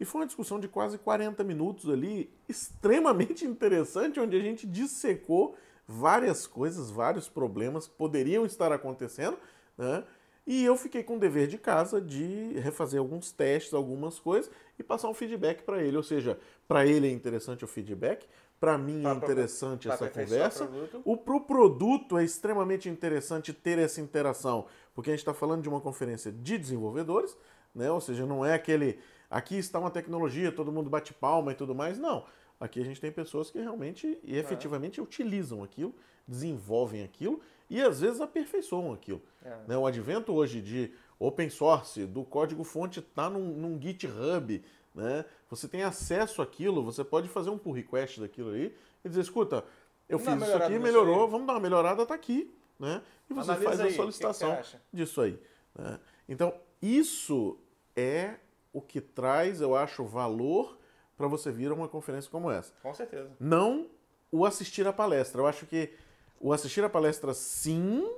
E foi uma discussão de quase 40 minutos ali, extremamente [LAUGHS] interessante, onde a gente dissecou várias coisas, vários problemas que poderiam estar acontecendo, né? E eu fiquei com o dever de casa de refazer alguns testes, algumas coisas e passar um feedback para ele. Ou seja, para ele é interessante o feedback, para mim é interessante pra essa conversa. o produto. O pro produto é extremamente interessante ter essa interação, porque a gente está falando de uma conferência de desenvolvedores, né? Ou seja, não é aquele aqui está uma tecnologia, todo mundo bate palma e tudo mais. Não. Aqui a gente tem pessoas que realmente e efetivamente utilizam aquilo, desenvolvem aquilo e às vezes aperfeiçoam aquilo. É. Né? O advento hoje de open source, do código fonte está num, num GitHub, né? Você tem acesso àquilo, você pode fazer um pull request daquilo aí e dizer, escuta, eu fiz isso aqui, melhorou, vamos dar uma melhorada, tá aqui, né? E você Analisa faz aí, a que solicitação que acha? disso aí. né? Então, isso é o que traz, eu acho, valor para você vir a uma conferência como essa Com certeza. não o assistir a palestra. Eu acho que o assistir a palestra, sim,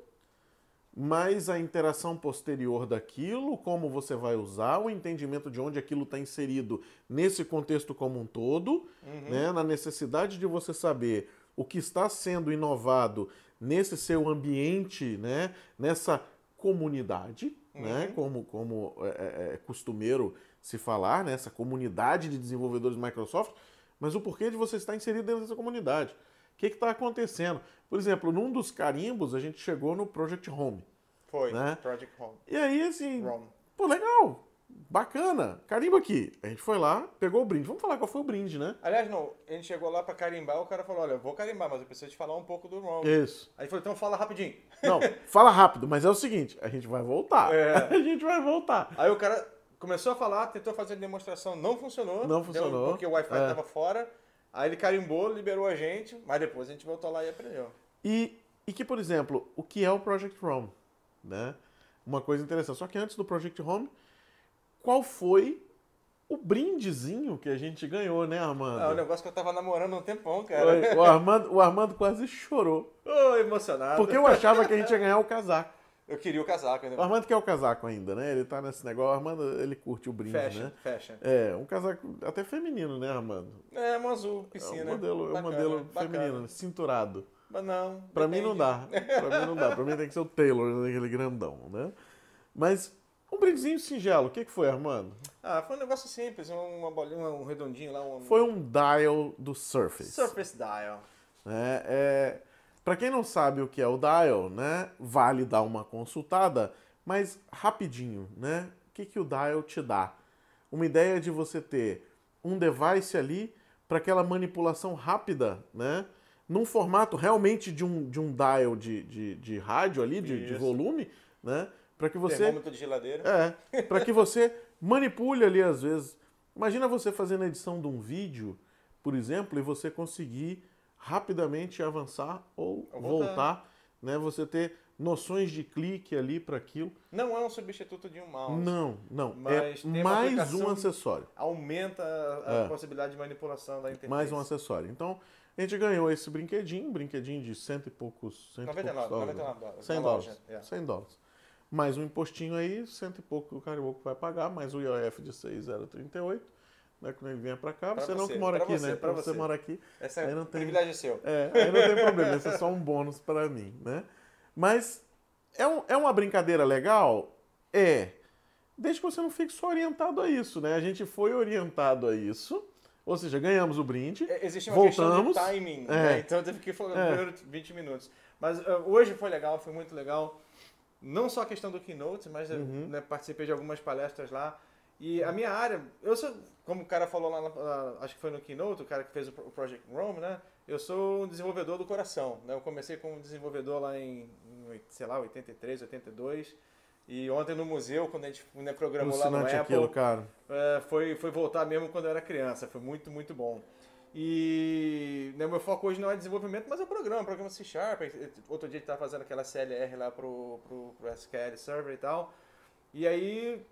mas a interação posterior daquilo, como você vai usar, o entendimento de onde aquilo está inserido nesse contexto como um todo, né, na necessidade de você saber o que está sendo inovado nesse seu ambiente, né, nessa comunidade, né, como, como é, é, é costumeiro se falar, né, essa comunidade de desenvolvedores Microsoft, mas o porquê de você estar inserido dentro dessa comunidade. O que está acontecendo? Por exemplo, num dos carimbos, a gente chegou no Project Home. Foi, Né? Project Home. E aí, assim, Rome. pô, legal, bacana, carimbo aqui. A gente foi lá, pegou o brinde. Vamos falar qual foi o brinde, né? Aliás, não, a gente chegou lá pra carimbar, o cara falou, olha, eu vou carimbar, mas eu preciso te falar um pouco do Rome. Isso. Aí falou, então fala rapidinho. Não, fala rápido, mas é o seguinte, a gente vai voltar. É. [LAUGHS] A gente vai voltar. Aí o cara começou a falar, tentou fazer a demonstração, não funcionou. Não funcionou. porque o Wi-Fi É. tava fora. Aí ele carimbou, liberou a gente, mas depois a gente voltou lá e aprendeu. E, e que, por exemplo, o que é o Project Home? Né? Uma coisa interessante. Só que antes do Project Home, qual foi o brindezinho que a gente ganhou, né, Armando? É um negócio que eu tava namorando há um tempão, cara. Oi, o, Armando, o Armando quase chorou. Ô, emocionado. Porque eu achava que a gente ia ganhar o casaco. Eu queria o casaco O. Armando quer o casaco ainda, né? Ele tá nesse negócio. O Armando, ele curte o brinde, Fashion, né? fashion. É, um casaco até feminino, né, Armando? É, um azul, É piscina. um modelo, é um Bacana, modelo bacana. feminino, cinturado. Mas não. Pra mim não depende. dá. [LAUGHS] Pra mim não dá. Pra mim tem que ser o Taylor, né, aquele grandão, né? Mas um brindezinho singelo, o que, que foi, Armando? Ah, foi um negócio simples, uma bolinha, um redondinho lá, um Foi um dial do Surface. Surface Dial. né? É, para quem não sabe o que é o dial, né, vale dar uma consultada, mas rapidinho, né? O que, que o dial te dá? Uma ideia de você ter um device ali para aquela manipulação rápida, né? Num formato realmente de um, de um dial de, de, de rádio ali, de, de volume, né? Para que você Termômetro de geladeira. é, para que você manipule ali às vezes. Imagina você fazendo a edição de um vídeo, por exemplo, e você conseguir rapidamente avançar ou Ou voltar, voltar. né? Você ter noções de clique ali para aquilo. Não é um substituto de um mouse. Não, não, Mas é tem uma mais um acessório, Aumenta a É. possibilidade de manipulação da interface. mais um acessório. Então, a gente ganhou esse brinquedinho, um brinquedinho de cento e poucos, cento e 99, poucos dólares. 99 dólares. 100 na dólares. loja, é. 100 dólares. Mais um impostinho aí, cento e pouco que o Carioca vai pagar, mais o IOF de 6,038. Né, quando ele vier pra cá, Pra você não que mora aqui, você, né? pra você você. mora aqui. Esse Aí é não o tem- privilégio seu. É, aí não tem problema, esse é só um bônus para mim, né? Mas é, um- é uma brincadeira legal? É. Desde que você não fique só orientado a isso, né? A gente foi orientado a isso, Ou seja, ganhamos o brinde. É, Existe uma voltamos. questão de timing, É. né? então eu tive que falar É. primeiro 20 minutos. Mas uh, hoje foi legal, foi muito legal. Não só a questão do keynote, mas uh, Uhum. né, participei de algumas palestras lá. E a minha área, eu sou, como o cara falou lá, na- acho que foi no keynote, o cara que fez o pro- o Project Rome, né? Eu sou um desenvolvedor do coração, né? Eu comecei como desenvolvedor lá em, em sei lá, 83, 82. E ontem no museu, quando a gente né, programou lá no Apple, aquilo, cara. é, foi, foi voltar mesmo quando eu era criança. Foi muito, muito bom. E né, meu foco hoje não é desenvolvimento, mas é programa, programa C Sharp. Outro dia a gente estava fazendo aquela CLR lá pro, pro, pro SQL Server e tal. E aí,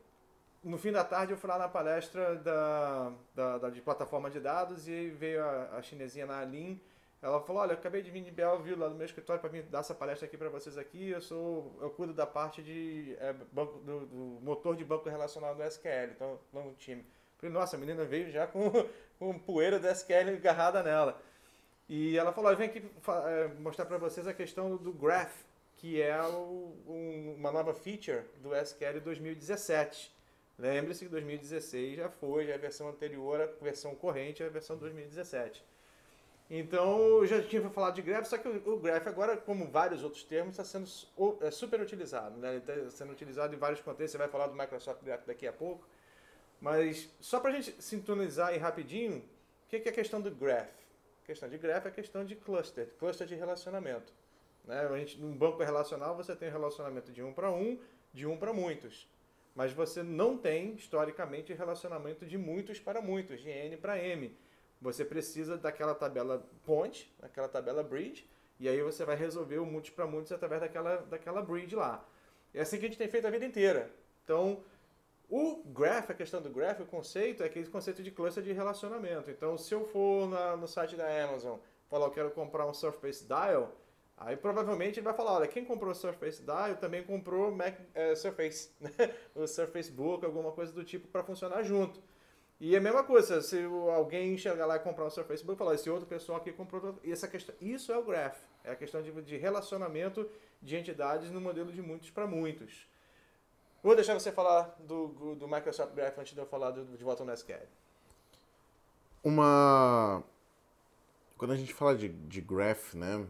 no fim da tarde, eu fui lá na palestra da, da, da- de plataforma de dados e veio a, a chinesinha na Alin. Ela falou, olha, eu acabei de vir de Belleville lá do meu escritório para dar essa palestra aqui para vocês aqui. Eu sou, eu cuido da parte de é, banco, do, do motor de banco relacional do SQL, então no time. Falei, nossa, a menina veio já com, [LAUGHS] com poeira do SQL agarrada nela. E ela falou, "Olha, vem aqui é, mostrar para vocês a questão do Graph, que é o- um- uma nova feature do SQL 2017. Lembre-se que 2016 já foi, já é a versão anterior, a versão corrente é a versão 2017. Então, já tinha falado de graph, só que o, graph agora, como vários outros termos, está sendo é, super utilizado. Né? Está sendo utilizado em vários contextos, você vai falar do Microsoft Graph daqui a pouco. Mas só para a gente sintonizar aí rapidinho, o que é a questão do graph? A questão de graph é a questão de cluster, cluster de relacionamento. Né? A gente, num banco relacional você tem relacionamento de um para um, de um para muitos. Mas você não tem, historicamente, relacionamento de muitos para muitos, de N para M. Você precisa daquela tabela point, daquela tabela bridge, e aí você vai resolver o muitos para muitos através daquela, daquela bridge lá. É assim que a gente tem feito a vida inteira. Então, o graph, a questão do graph, o conceito é aquele conceito de cluster de relacionamento. Então, se eu for na- no site da Amazon falar eu quero comprar um Surface Dial, aí provavelmente ele vai falar, olha, quem comprou o Surface Dial também comprou o Mac eh, Surface, [LAUGHS] né? o Surface Book, alguma coisa do tipo para funcionar junto. E é a mesma coisa, se o- alguém chegar lá e comprar um Surface Book, falar, esse outro pessoal aqui comprou, e essa questão, isso é o graph, é a questão de, de relacionamento de entidades no modelo de muitos para muitos. Vou deixar você falar do, do Microsoft Graph antes de eu falar do, de volta no SQL. Uma. Quando a gente fala de, de graph, né?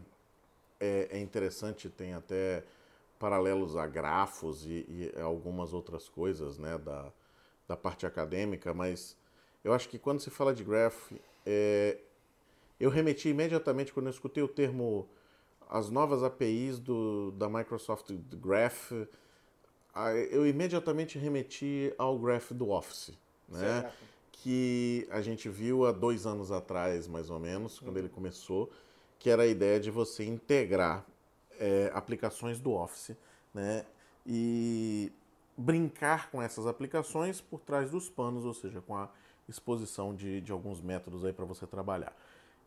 É, é interessante, tem até paralelos a grafos e, e algumas outras coisas, né? Da, da parte acadêmica, mas eu acho que quando se fala de graph, é, eu remeti imediatamente quando eu escutei o termo as novas APIs do, da Microsoft Graph, eu imediatamente remeti ao Graph do Office, né? Certo. Que a gente viu há dois anos atrás, mais ou menos, quando ele começou, que era a ideia de você integrar é, aplicações do Office, né? E brincar com essas aplicações por trás dos panos, ou seja, com a exposição de, de alguns métodos aí para você trabalhar.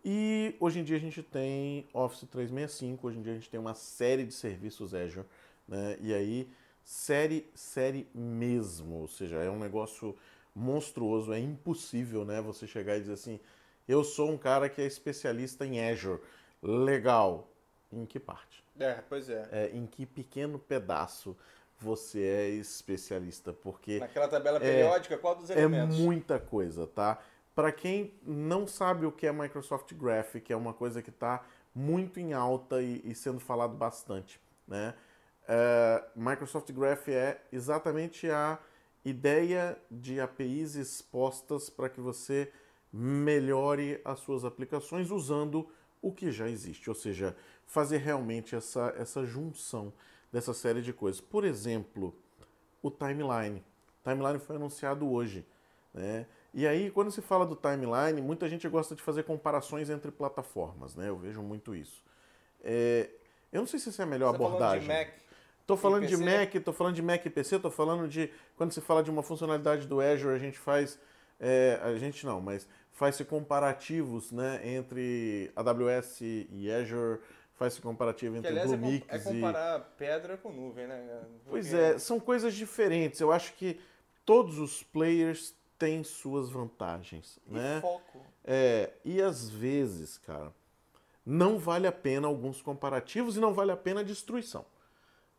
E hoje em dia a gente tem Office 365, hoje em dia a gente tem uma série de serviços Azure, né? E aí, série, série mesmo, ou seja, é um negócio monstruoso, é impossível, né? Você chegar e dizer assim, eu sou um cara que é especialista em Azure, legal, em que parte? É, pois é. É, em que pequeno pedaço você é especialista? Porque Naquela tabela periódica, qual dos é elementos? muita coisa, tá? Para quem não sabe o que é Microsoft Graph, que é uma coisa que está muito em alta e, e sendo falado bastante, né? É, Microsoft Graph é exatamente a ideia de APIs expostas para que você melhore as suas aplicações usando o que já existe, ou seja, fazer realmente essa, essa junção dessa série de coisas. Por exemplo, o timeline. O timeline foi anunciado hoje. Né? E aí, quando se fala do timeline, muita gente gosta de fazer comparações entre plataformas. Né? Eu vejo muito isso. É, eu não sei se essa é a melhor Você tá falando abordagem. de Mac Tô falando e de PC? Mac, tô falando de Mac e PC, tô falando de. Quando se fala de uma funcionalidade do Azure, a gente faz. É, a gente não, mas faz-se comparativos né, entre AWS e Azure, faz-se comparativo Que, entre aliás, é, com- é e. comparar pedra com nuvem, né? Pois Porque- é, são coisas diferentes. Eu acho que todos os players têm suas vantagens, E né? foco. É, e às vezes, cara, não vale a pena alguns comparativos e não vale a pena a destruição.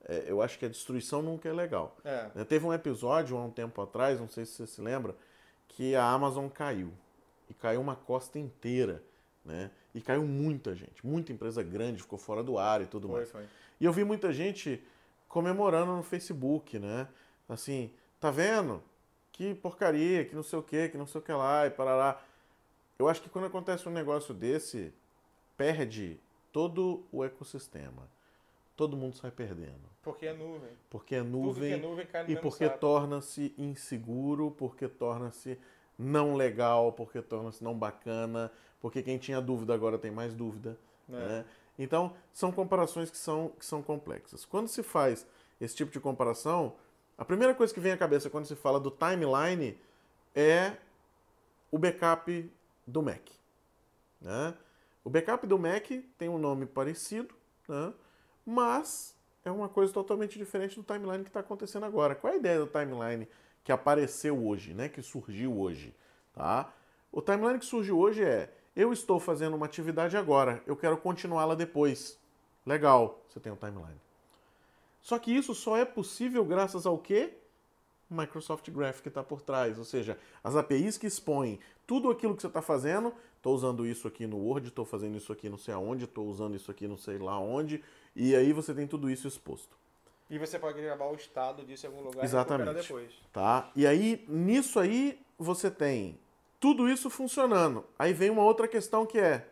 É, eu acho que a destruição nunca é legal. É. Teve um episódio há um tempo atrás, não sei se você se lembra, que a Amazon caiu. e caiu uma costa inteira, né? E caiu muita gente, muita empresa grande ficou fora do ar e tudo Foi, mais. foi. E eu vi muita gente comemorando no Facebook, né? Assim, tá vendo? Que porcaria, que não sei o que, que não sei o que lá e parará. Eu acho que quando acontece um negócio desse, perde todo o ecossistema. Todo mundo sai perdendo. Porque é nuvem. Porque é nuvem é nuvem cai no e porque torna-se inseguro, porque torna-se não legal, porque torna-se não bacana, porque quem tinha dúvida agora tem mais dúvida. É. né? Então, são comparações que são, que são complexas. Quando se faz esse tipo de comparação, a primeira coisa que vem à cabeça quando se fala do timeline é o backup do Mac. né? O backup do Mac tem um nome parecido, né? Mas é uma coisa totalmente diferente do timeline que está acontecendo agora. Qual é a ideia do timeline que apareceu hoje, né? que surgiu hoje? Tá? O timeline que surgiu hoje é: eu estou fazendo uma atividade agora, eu quero continuá-la depois. Legal, você tem um timeline. Só que isso só é possível graças ao quê? Microsoft Graph que está por trás, ou seja, as APIs que expõem tudo aquilo que você está fazendo. Estou usando isso aqui no Word, estou fazendo isso aqui não sei aonde, estou usando isso aqui não sei lá onde, e aí você tem tudo isso exposto. E você pode gravar o estado disso em algum lugar Exatamente. e depois. Tá? E aí, nisso aí, você tem tudo isso funcionando. Aí vem uma outra questão que é,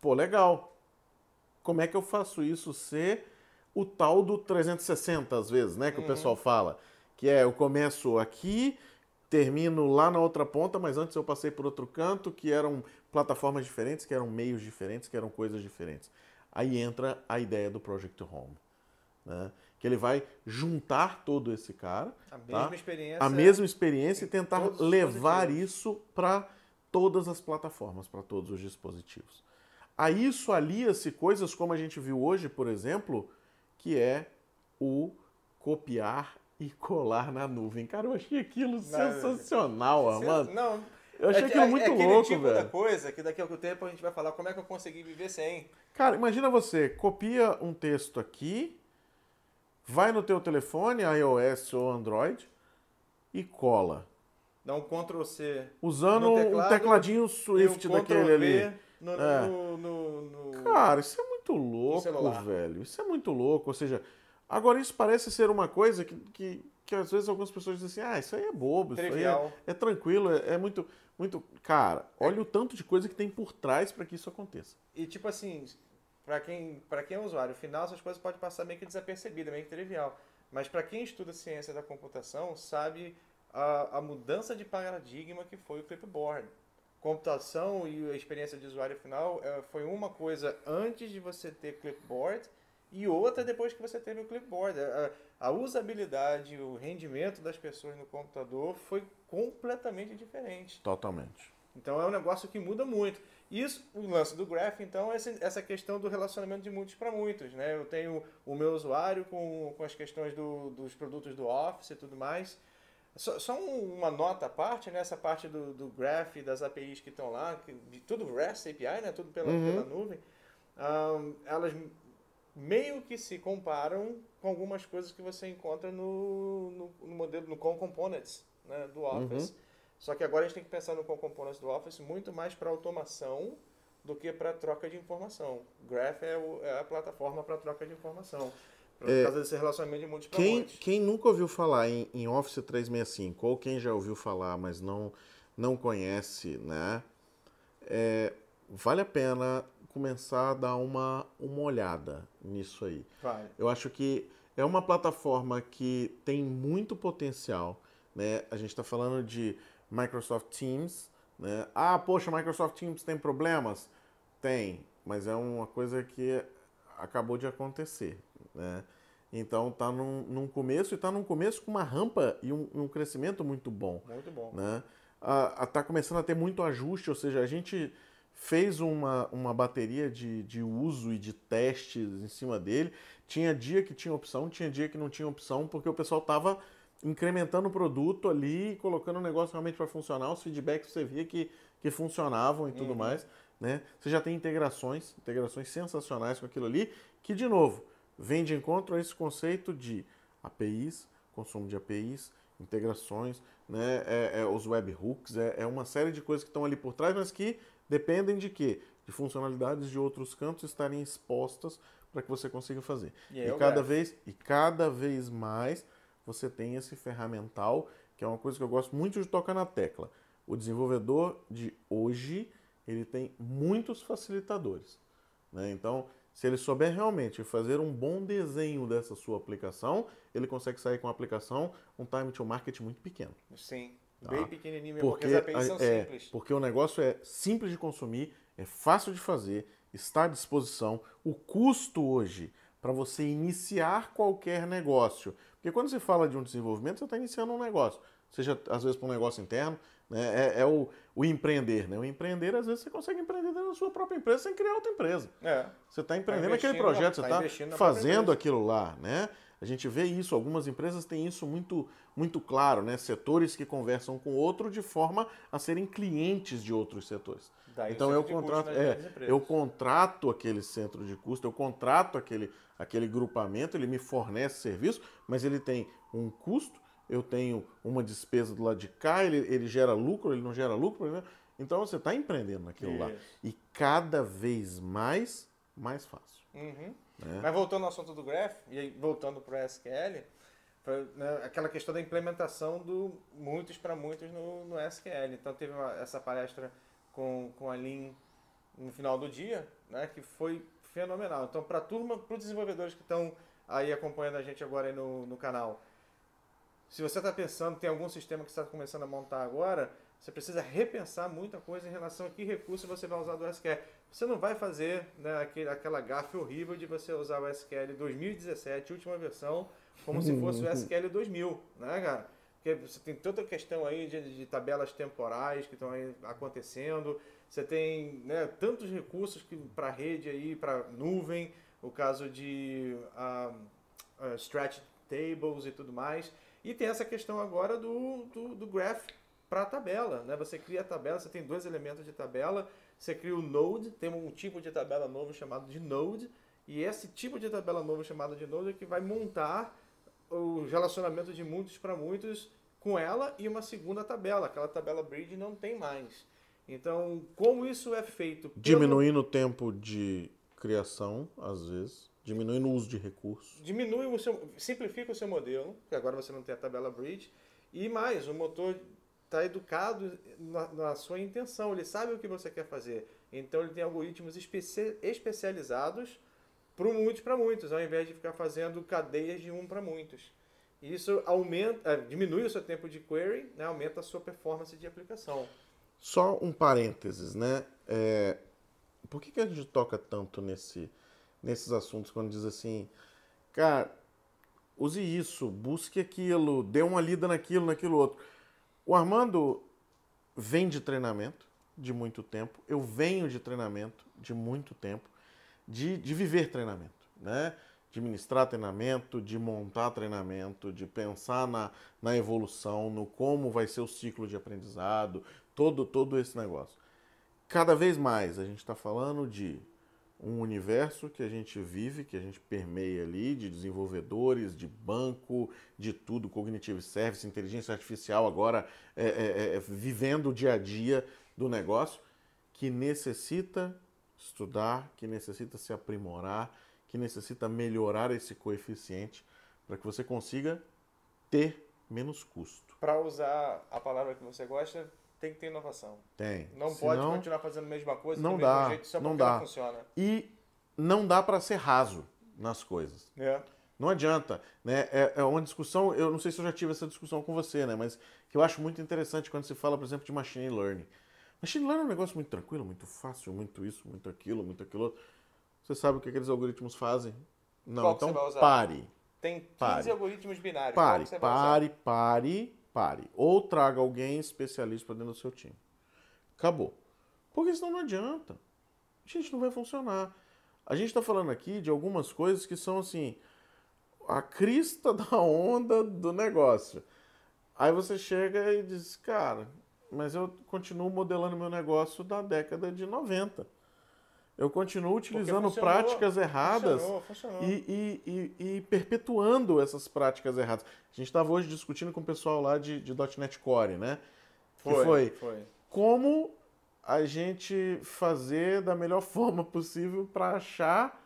pô, legal. Como é que eu faço isso ser o tal do 360 às vezes, né, que o pessoal fala, que é eu começo aqui, termino lá na outra ponta, mas antes eu passei por outro canto, que eram plataformas diferentes, que eram meios diferentes, que eram coisas diferentes. Aí entra a ideia do Project Home, né? Que ele vai juntar todo esse cara, A mesma tá? experiência. a mesma experiência e tentar levar isso para todas as plataformas, para todos os dispositivos. A isso alia-se coisas como a gente viu hoje, por exemplo, que é o copiar e colar na nuvem. Cara, eu achei aquilo sensacional, Armando. Não, Eu achei é, aquilo é- muito é aquele louco, tipo velho. coisa que daqui a algum tempo a gente vai falar como é que eu consegui viver sem. Cara, imagina você, copia um texto aqui, vai no teu telefone, iOS ou Android, e cola. Dá um Ctrl C. Usando No um teclado, tecladinho Swift um daquele ali. No, É. no, no, Cara, isso é muito louco, velho. Isso é muito louco. Ou seja, agora isso parece ser uma coisa que, que, que às vezes algumas pessoas dizem assim, ah, isso aí é bobo, Trivial. isso aí é, é tranquilo, é, é muito, muito... Cara, olha o tanto de coisa que tem por trás para que isso aconteça. E tipo assim, pra quem, pra quem é usuário final, essas coisas podem passar meio que desapercebida, meio que trivial. Mas pra quem estuda ciência da computação, sabe a, a mudança de paradigma que foi o clipboard. Computação e a experiência de usuário final eh, foi uma coisa antes de você ter clipboard e outra depois que você teve o clipboard. A, a usabilidade, o rendimento das pessoas no computador foi completamente diferente. Totalmente. Então é um negócio que muda muito. Isso, o lance do Graph, então, é essa, questão do relacionamento de muitos para muitos. Né? Eu tenho o meu usuário com, com as questões do, dos produtos do Office e tudo mais. Só, só um- uma nota à parte, né? essa parte do, do Graph, das APIs que estão lá, que, de tudo REST API, né? tudo pela, Uhum. pela nuvem, ahn, elas meio que se comparam com algumas coisas que você encontra no, no, no modelo, no Com Components né? do Office. Só que agora a gente tem que pensar no Com Components do Office muito mais para automação do que para troca de informação. Graph é, o- é a plataforma para troca de informação. Por É, causa desse relacionamento de para Quem, quem nunca ouviu falar em, em Office 365, ou quem já ouviu falar, mas não, não conhece, né? é, vale a pena começar a dar uma, uma olhada nisso aí. Vale. Eu acho que é uma plataforma que tem muito potencial, né? A gente está falando de Microsoft Teams, né? Ah, poxa, Microsoft Teams tem problemas? Tem, mas é uma coisa que acabou de acontecer, né? Então tá num, num começo e tá num começo com uma rampa e um, um crescimento muito bom Muito bom. né? Ah, ah, tá começando a ter muito ajuste, ou seja, a gente fez uma, uma bateria de, de uso e de testes em cima dele. Tinha dia que tinha opção, tinha dia que não tinha opção, porque o pessoal tava incrementando o produto ali, colocando o negócio realmente para funcionar, os feedbacks você via que, que funcionavam e tudo mais, né? Você já tem integrações, integrações sensacionais com aquilo ali, que de novo, vem de encontro a esse conceito de APIs, consumo de APIs integrações, né? É, é os webhooks, é, é uma série de coisas que estão ali por trás, mas que dependem de quê? De funcionalidades de outros cantos estarem expostas para que você consiga fazer. E, E, cada vez e cada vez mais você tem esse ferramental, que é uma coisa que eu gosto muito de tocar na tecla. O desenvolvedor de hoje, ele tem muitos facilitadores, né? Então, se ele souber realmente fazer um bom desenho dessa sua aplicação, ele consegue sair com a aplicação um time to market muito pequeno. Sim. Tá. Bem pequenininho mesmo, porque, Porque, as APIs são é, simples. porque o negócio é simples de consumir, é fácil de fazer, está à disposição. O custo hoje para você iniciar qualquer negócio, porque quando você fala de um desenvolvimento, você está iniciando um negócio, seja às vezes para um negócio interno, né? é, é o, o empreender. Né? O empreender, às vezes, você consegue empreender dentro da sua própria empresa sem criar outra empresa. É. Você está empreendendo investindo aquele projeto, na- você tá está na própria fazendo aquilo lá, né? A gente vê isso, algumas empresas têm isso muito, muito claro, né? Setores que conversam com outro de forma a serem clientes de outros setores. Daí então eu contrato, é, eu contrato aquele centro de custo, eu contrato aquele, aquele grupamento, ele me fornece serviço, mas ele tem um custo, eu tenho uma despesa do lado de cá, ele, ele gera lucro, ele não gera lucro, né? então você está empreendendo naquilo lá. Isso. E cada vez mais, mais fácil. Uhum. Né? Mas voltando ao assunto do Graph, e voltando para o SQL, foi, né, aquela questão da implementação do muitos para muitos no, no SQL. Então teve uma- essa palestra com, com a Lean no final do dia, né, que foi fenomenal. Então para a turma, para os desenvolvedores que estão aí acompanhando a gente agora no, no canal, se você está pensando, tem algum sistema que está começando a montar agora, você precisa repensar muita coisa em relação a que recurso você vai usar do SQL. Você não vai fazer né, aquele, aquela gafe horrível de você usar o SQL 2017, última versão, como se fosse o SQL 2000, né, cara? Porque você tem toda a questão aí de, de tabelas temporais que estão acontecendo, você tem né, tantos recursos para rede aí, para nuvem, o caso de ah, ah, stretch tables e tudo mais. E tem essa questão agora do, do, do graph para tabela. Né? Você cria a tabela, você tem dois elementos de tabela, você cria o node, tem um tipo de tabela novo chamado de node, e esse tipo de tabela novo chamado de node é que vai montar o relacionamento de muitos para muitos com ela e uma segunda tabela. Aquela tabela bridge não tem mais. Então, como isso é feito? pelo- Diminuindo o tempo de criação, às vezes, diminuindo o uso de recursos. diminui o seu, simplifica o seu modelo, que agora você não tem a tabela bridge, e mais, o motor está educado na, na sua intenção, ele sabe o que você quer fazer. Então ele tem algoritmos especi- especializados para muitos para muitos, ao invés de ficar fazendo cadeias de um para muitos. Isso aumenta, eh, diminui o seu tempo de query, né, aumenta a sua performance de aplicação. Só um parênteses, né? É, por que, que a gente toca tanto nesse, nesses assuntos quando diz assim, cara, use isso, busque aquilo, dê uma lida naquilo, naquilo outro. O Armando vem de treinamento de muito tempo, eu venho de treinamento de muito tempo, de, de viver treinamento, né? De ministrar treinamento, de montar treinamento, de pensar na, na evolução, no como vai ser o ciclo de aprendizado, todo, todo esse negócio. Cada vez mais a gente está falando de um universo que a gente vive, que a gente permeia ali, de desenvolvedores, de banco, de tudo, cognitive service, inteligência artificial, agora é, é, é, vivendo o dia a dia do negócio, que necessita estudar, que necessita se aprimorar, que necessita melhorar esse coeficiente para que você consiga ter menos custo. Para usar a palavra que você gosta, tem que ter inovação. Tem. Não pode Senão- continuar fazendo a mesma coisa não do mesmo dá, jeito só não dá. não funciona. E não dá para ser raso nas coisas. É. Não adianta, né? É, é uma discussão, eu não sei se eu já tive essa discussão com você, né? Mas que eu acho muito interessante quando se fala, por exemplo, de machine learning. Machine learning é um negócio muito tranquilo, muito fácil, muito isso, muito aquilo, muito aquilo outro. Você sabe o que aqueles algoritmos fazem? Não, Qual que então você vai usar? pare. Tem 15 Pare. algoritmos binários. Pare, que você vai usar? pare, pare, pare. Ou traga alguém especialista para dentro do seu time. Acabou. Porque senão não adianta. Gente, não vai funcionar. A gente está falando aqui de algumas coisas que são assim, a crista [LAUGHS] da onda do negócio. Aí você chega e diz, cara, mas eu continuo modelando meu negócio da década de 90. Eu continuo utilizando práticas erradas funcionou, funcionou. E, e, e, e perpetuando essas práticas erradas. A gente estava hoje discutindo com o pessoal lá de, de .NET Core, né? Foi, que foi, foi. como a gente fazer da melhor [LAUGHS] forma possível para achar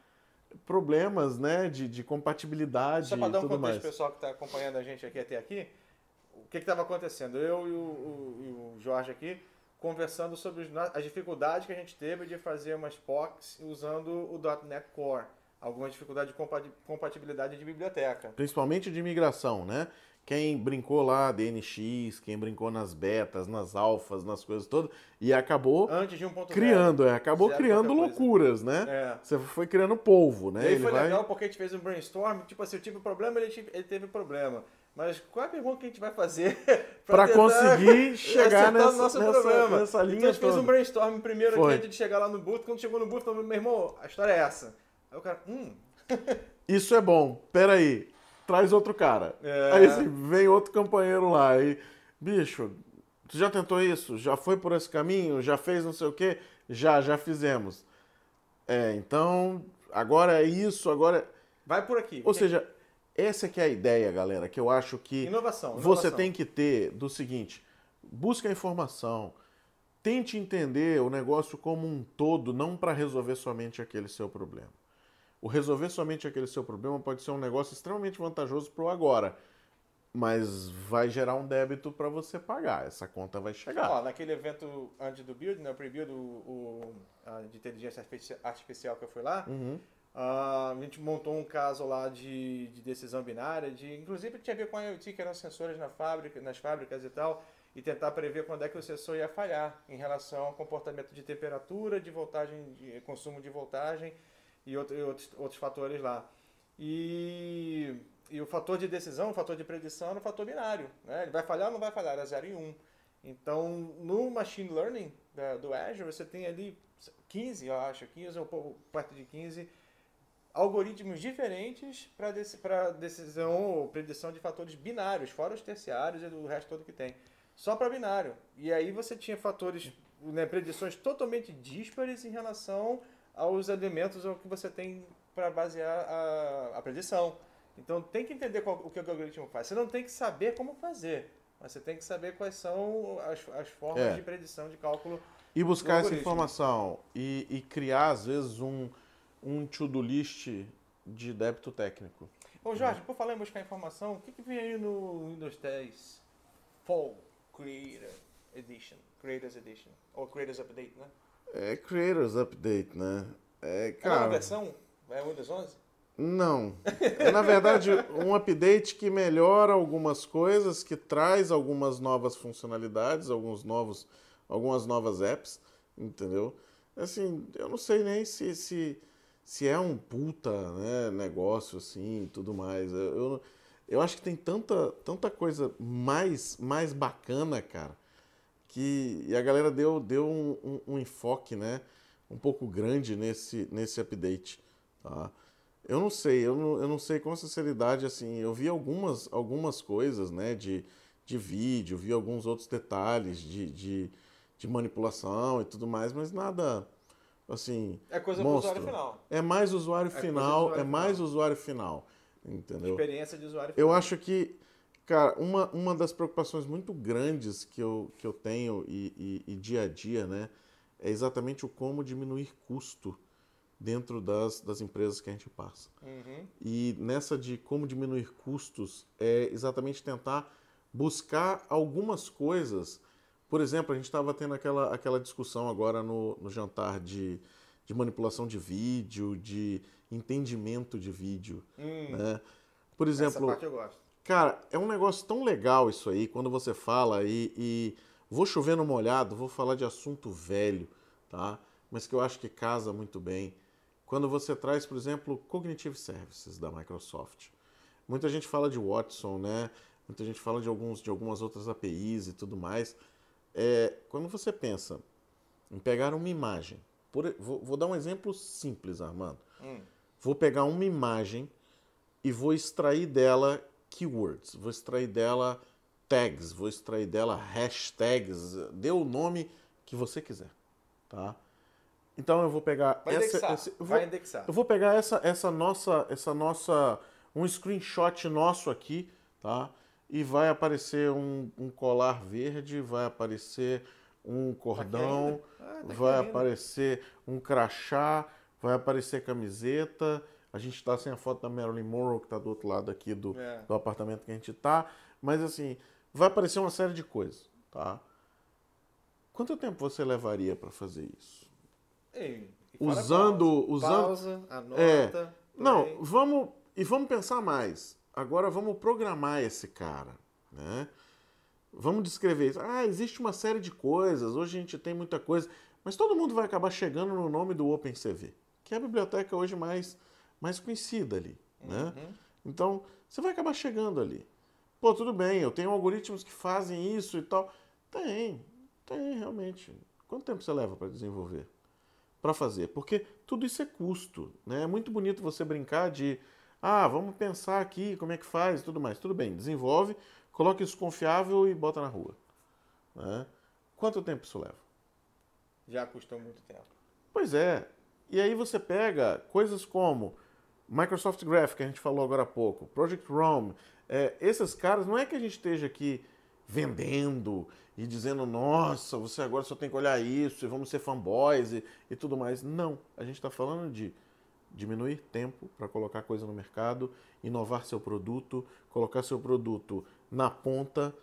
problemas, né, de, de compatibilidade Só para dar um contexto mais. pessoal que está acompanhando a gente aqui até aqui, o que estava acontecendo? Eu e o, o- e o Jorge aqui conversando sobre as dificuldades que a gente teve de fazer umas POCs usando o .NET Core. Alguma dificuldade de compa- compatibilidade de biblioteca. Principalmente de migração, né? Quem brincou lá DNX, quem brincou nas betas, nas alfas, nas coisas todas, e acabou Antes de 1.0. criando, é, acabou Zero criando loucuras, né? É. Você foi criando polvo, né? E aí Ele foi vai- legal porque a gente fez um brainstorm, tipo assim, eu tive problema, ele, tive- ele teve problema. Mas qual é a pergunta que a gente vai fazer [LAUGHS] tentar conseguir [LAUGHS] chegar nessa- o nosso nessa- nessa linha então a gente fez um brainstorm primeiro Foi. antes de chegar lá no booth. Quando chegou no booth, falou, meu irmão, a história é essa. Aí o cara, hum, [LAUGHS] Isso é bom, peraí, traz outro cara. É. Aí assim, vem outro companheiro lá e, bicho, tu já tentou isso? Já foi por esse caminho? Já fez não sei o quê? Já, já fizemos. É, então, agora é isso, agora... é- vai por aqui. Ou seja, essa que é a ideia, galera, que eu acho que Inovação, você inovação. tem que ter do seguinte, busca a informação, tente entender o negócio como um todo, não para resolver somente aquele seu problema. O resolver somente aquele seu problema pode ser um negócio extremamente vantajoso para o agora, mas vai gerar um débito para você pagar. Essa conta vai chegar. Ó, naquele evento antes do build, né, o preview do, o, de inteligência artifici- artificial que eu fui lá, Uhum. Ah, a gente montou um caso lá de, de decisão binária, de inclusive tinha a ver com a IoT, que eram sensores na fábrica, nas fábricas e tal, e tentar prever quando é que o sensor ia falhar em relação ao comportamento de temperatura, de voltagem, de consumo de voltagem e, outro- e outros, outros fatores lá. E, e o fator de decisão, o fator de predição era um fator binário. Né? Ele vai falhar ou não vai falhar? Era 0 e 1. Então, no Machine Learning da- do Azure, você tem ali 15, eu acho, 15 ou perto de 15 algoritmos diferentes para decisão ou predição de fatores binários, fora os terciários e o resto todo que tem. Só para binário. E aí você tinha fatores, né, predições totalmente díspares em relação aos elementos ao que você tem para basear a, a predição. Então tem que entender qual- o que o algoritmo faz. Você não tem que saber como fazer, mas você tem que saber quais são as, as formas É. de predição de cálculo. E buscar essa informação e, e criar, às vezes, um, um to-do list de débito técnico. Ô Jorge, por falar em buscar informação, o que, que vem aí no Windows 10 Fall Creator Edition? Creators Edition. Ou Creators Update, né? É Creators Update, né? É, É uma cara, versão? É Windows 11? não. É, na verdade, um update que melhora algumas coisas, que traz algumas novas funcionalidades, alguns novos, algumas novas apps, entendeu? Assim, eu não sei nem se, se, se é um puta né, negócio assim e tudo mais. Eu, eu, eu acho que tem tanta, tanta coisa mais, mais bacana, cara, que e a galera deu, deu um, um- um enfoque, né, um pouco grande nesse, nesse update, tá? Eu não sei, eu não, eu não sei com sinceridade, assim, eu vi algumas, algumas coisas, né, de, de vídeo, vi alguns outros detalhes de, de, de manipulação e tudo mais, mas nada, assim, É coisa do monstro. usuário final. É mais usuário do final, usuário é mais final. usuário final, entendeu? Experiência de usuário Eu final. acho que, cara, uma, uma das preocupações muito grandes que eu, que eu tenho e, e- e dia a dia, né, é exatamente o como diminuir custo dentro das, das empresas que a gente passa. Uhum. E nessa de como diminuir custos é exatamente tentar buscar algumas coisas. Por exemplo, a gente estava tendo aquela, aquela discussão agora no, no jantar de, de manipulação de vídeo, de entendimento de vídeo. Hum, Né? Por essa exemplo, parte eu gosto. Cara, é um negócio tão legal isso aí, quando você fala e, e vou chover no molhado, vou falar de assunto velho, tá? Mas que eu acho que casa muito bem. Quando você traz, por exemplo, Cognitive Services da Microsoft. Muita gente fala de Watson, né? Muita gente fala de, alguns, de algumas outras APIs e tudo mais. É, quando você pensa em pegar uma imagem, por- vou, vou dar um exemplo simples, Armando. Hum. Vou pegar uma imagem e vou extrair dela keywords, vou extrair dela tags, vou extrair dela hashtags, dê o nome que você quiser, tá? Então eu vou pegar Vai essa, indexar. eu vou, Vai indexar. eu vou pegar essa, essa nossa, essa nossa, um screenshot nosso aqui, tá? E vai aparecer um, um colar verde, vai aparecer um cordão, Ah, tá vai ainda. aparecer um crachá, vai aparecer camiseta. A gente tá sem a foto da Marilyn Monroe que tá do outro lado aqui do, É. do apartamento que a gente tá, mas assim vai aparecer uma série de coisas, tá? Quanto tempo você levaria para fazer isso? Ei, Usando- pausa. usando- Pausa, anota. É. Não, vamos e vamos pensar mais. Agora vamos programar esse cara, né? Vamos descrever isso. Ah, existe uma série de coisas. Hoje a gente tem muita coisa, mas todo mundo vai acabar chegando no nome do OpenCV, que é a biblioteca hoje mais mais conhecida ali, né? Então você vai acabar chegando ali. Pô, tudo bem. Eu tenho algoritmos que fazem isso e tal. Tem, tem realmente. Quanto tempo você leva para desenvolver? para fazer, porque tudo isso é custo, né? É muito bonito você brincar de, ah, vamos pensar aqui como é que faz e tudo mais. Tudo bem, desenvolve, coloca isso confiável e bota na rua. né? Quanto tempo isso leva? Já custou muito tempo. Pois é. E aí você pega coisas como Microsoft Graph, que a gente falou agora há pouco, Project Rome. é, esses caras, não é que a gente esteja aqui vendendo e dizendo, nossa, você agora só tem que olhar isso e vamos ser fanboys e, e tudo mais. Não. A gente está falando de diminuir tempo para colocar coisa no mercado, inovar seu produto, colocar seu produto na ponta.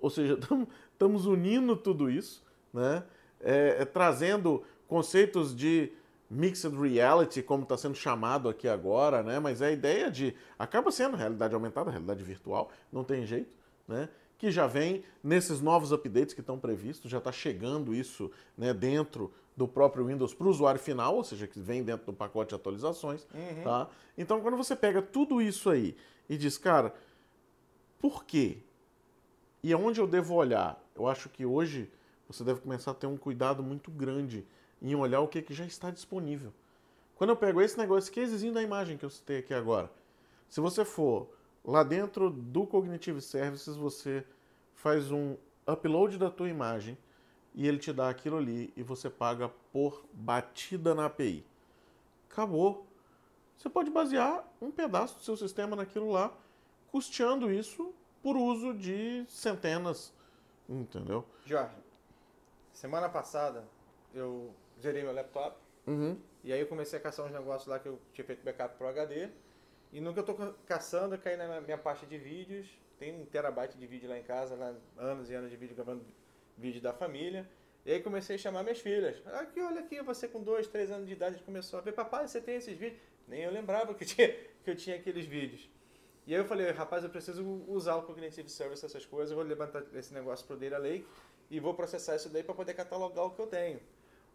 Ou seja, [LAUGHS] estamos unindo tudo isso, né? É, é, trazendo conceitos de mixed reality, como está sendo chamado aqui agora, né? Mas é a ideia de acaba sendo realidade aumentada, realidade virtual, não tem jeito, né? Que já vem nesses novos updates que estão previstos, já está chegando isso né, dentro do próprio Windows para o usuário final, ou seja, que vem dentro do pacote de atualizações. Tá? Então, quando você pega tudo isso aí e diz, cara, por quê? E aonde eu devo olhar? Eu acho que hoje você deve começar a ter um cuidado muito grande em olhar o que, que já está disponível. Quando eu pego esse negócio, esse casezinho da imagem que eu citei aqui agora, se você for lá dentro do Cognitive Services, você faz um upload da tua imagem e ele te dá aquilo ali e você paga por batida na API. Acabou. Você pode basear um pedaço do seu sistema naquilo lá, custeando isso por uso de centenas, entendeu? Jorge, semana passada eu zerei meu laptop Uhum. e aí eu comecei a caçar uns negócios lá que eu tinha feito backup pro HD. E no que eu tô ca- caçando, eu caí na minha pasta de vídeos. Tem um terabyte de vídeo lá em casa, lá, anos e anos de vídeo gravando vídeo da família. E aí comecei a chamar minhas filhas. Aqui, olha aqui, você com dois, três anos de idade começou a ver, papai, você tem esses vídeos? Nem eu lembrava que tinha, que eu tinha aqueles vídeos. E aí eu falei, rapaz, eu preciso usar o Cognitive Service, essas coisas, eu vou levantar esse negócio pro Data Lake e vou processar isso daí para poder catalogar o que eu tenho.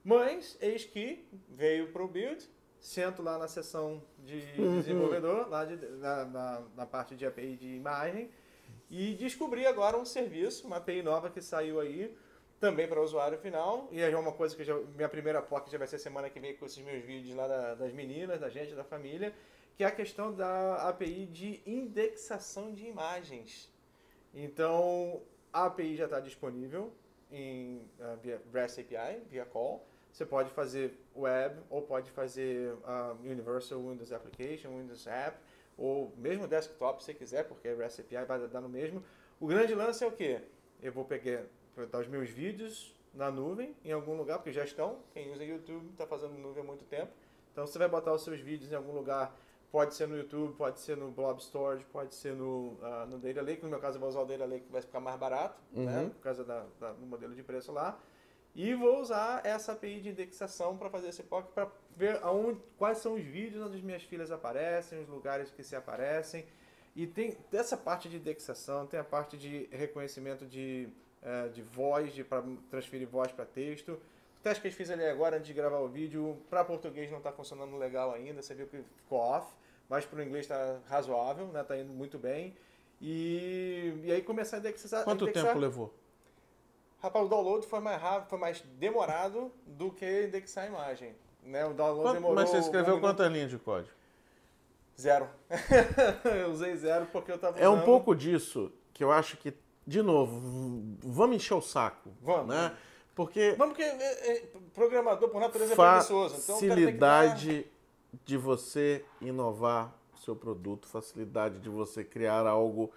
Mas, eis que veio pro build, sento lá na seção de [LAUGHS] desenvolvedor, lá de- na, na, na parte de API de imagem, e descobri agora um serviço, uma API nova que saiu aí, também para o usuário final, e é uma coisa que já, minha primeira POC já vai ser semana que vem com esses meus vídeos lá da- das meninas, da gente, da família, que é a questão da API de indexação de imagens. Então, a API já está disponível em, ah, via REST API, via call. Você pode fazer web ou pode fazer ah, Universal Windows Application, Windows App, ou mesmo desktop se quiser, porque REST API vai dar no mesmo. O grande lance é o quê? Eu vou pegar, botar os meus vídeos na nuvem, em algum lugar, porque já estão. Quem usa YouTube está fazendo nuvem há muito tempo. Então você vai botar os seus vídeos em algum lugar. Pode ser no YouTube, pode ser no Blob Storage, pode ser no, ah, no Data Lake. No meu caso, eu vou usar o Data Lake, que vai ficar mais barato, né? Por causa da, da- do modelo de preço lá. E vou usar essa API de indexação para fazer esse POC, para ver aonde, quais são os vídeos onde as minhas filhas aparecem, os lugares que se aparecem. E tem dessa parte de indexação, tem a parte de reconhecimento de, eh, de voz, de para transferir voz para texto. O teste que eu fiz ali agora, antes de gravar o vídeo, para português não está funcionando legal ainda, você viu que ficou off, mas para o inglês está razoável, né? Tá indo muito bem. E, e aí começar a indexar. Quanto indexar. tempo levou? Rapaz, o download foi mais rápido, foi mais demorado do que indexar a imagem. Né? O download Quanto- demorou. mas você escreveu um quantas linhas de código? Zero. [LAUGHS] eu usei zero porque eu tava É um pouco disso que eu acho que, de novo, vamos encher o saco. Vamos. Né? Porque Vamos porque é, é, programador por natureza é preguiçoso. Então que dar- facilidade de você inovar o seu produto, facilidade de você criar algo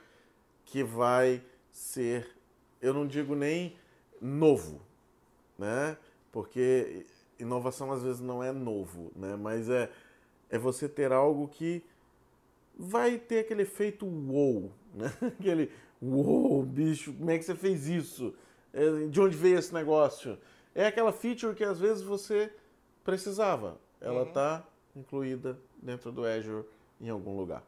que vai ser, eu não digo nem novo, né? Porque inovação às vezes não é novo, né? Mas é, é você ter algo que vai ter aquele efeito wow, né? [LAUGHS] Aquele wow, bicho, como é que você fez isso? É, De onde veio esse negócio? É aquela feature que às vezes você precisava. Ela está incluída dentro do Azure em algum lugar.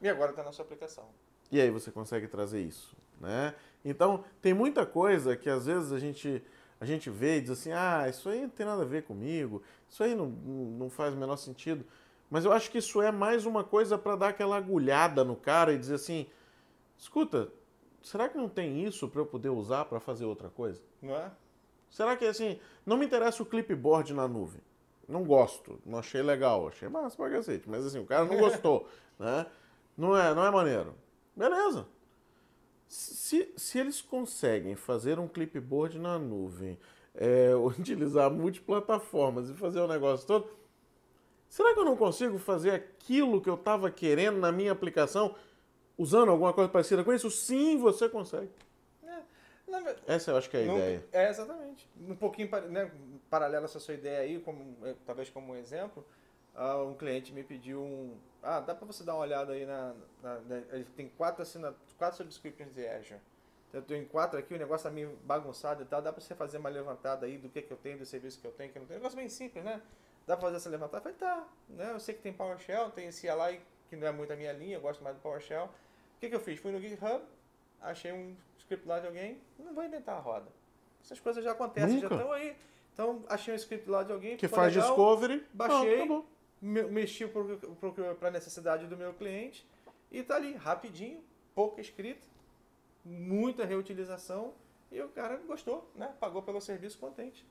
E agora está na sua aplicação. E aí você consegue trazer isso, né? Então, tem muita coisa que às vezes a gente, a gente vê e diz assim, ah, isso aí não tem nada a ver comigo, isso aí não, não faz o menor sentido. Mas eu acho que isso é mais uma coisa para dar aquela agulhada no cara e dizer assim, escuta, será que não tem isso para eu poder usar para fazer outra coisa? Não é? Será que assim, não me interessa o clipboard na nuvem? Não gosto, não achei legal, achei massa pra cacete, mas assim, o cara não gostou, [LAUGHS] né? Não é, não é maneiro. Beleza. Se, se eles conseguem fazer um clipboard na nuvem, é, [LAUGHS] utilizar multiplataformas e fazer o negócio todo, será que eu não consigo fazer aquilo que eu estava querendo na minha aplicação usando alguma coisa parecida com isso? Sim, você consegue. Ve- Essa eu acho que é a não- ideia. É, exatamente. Um pouquinho né, paralelo a essa sua ideia aí, como, eh, talvez como um exemplo, ah, um cliente me pediu um. Ah, dá para você dar uma olhada aí na. na- na- ele tem quatro, assina, quatro subscriptions de Azure. Eu tenho quatro aqui, o negócio tá meio bagunçado e tal. Dá para você fazer uma levantada aí do que, que eu tenho, do serviço que eu tenho, que eu não tenho. Um negócio bem simples, né? Dá para fazer essa levantada? Eu falei, tá. Né? Eu sei que tem PowerShell, tem esse CLI que não é muito a minha linha, eu gosto mais do PowerShell. O que, que eu fiz? Fui no GitHub, achei um script lá de alguém, não vou inventar a roda. Essas coisas já acontecem, já Nunca. estão aí. Então, achei um script lá de alguém Que faz legal, discovery. baixei, Pronto, acabou. Me- mexi para a necessidade do meu cliente e tá ali, rapidinho, pouca escrita, muita reutilização e o cara gostou, né? Pagou pelo serviço contente.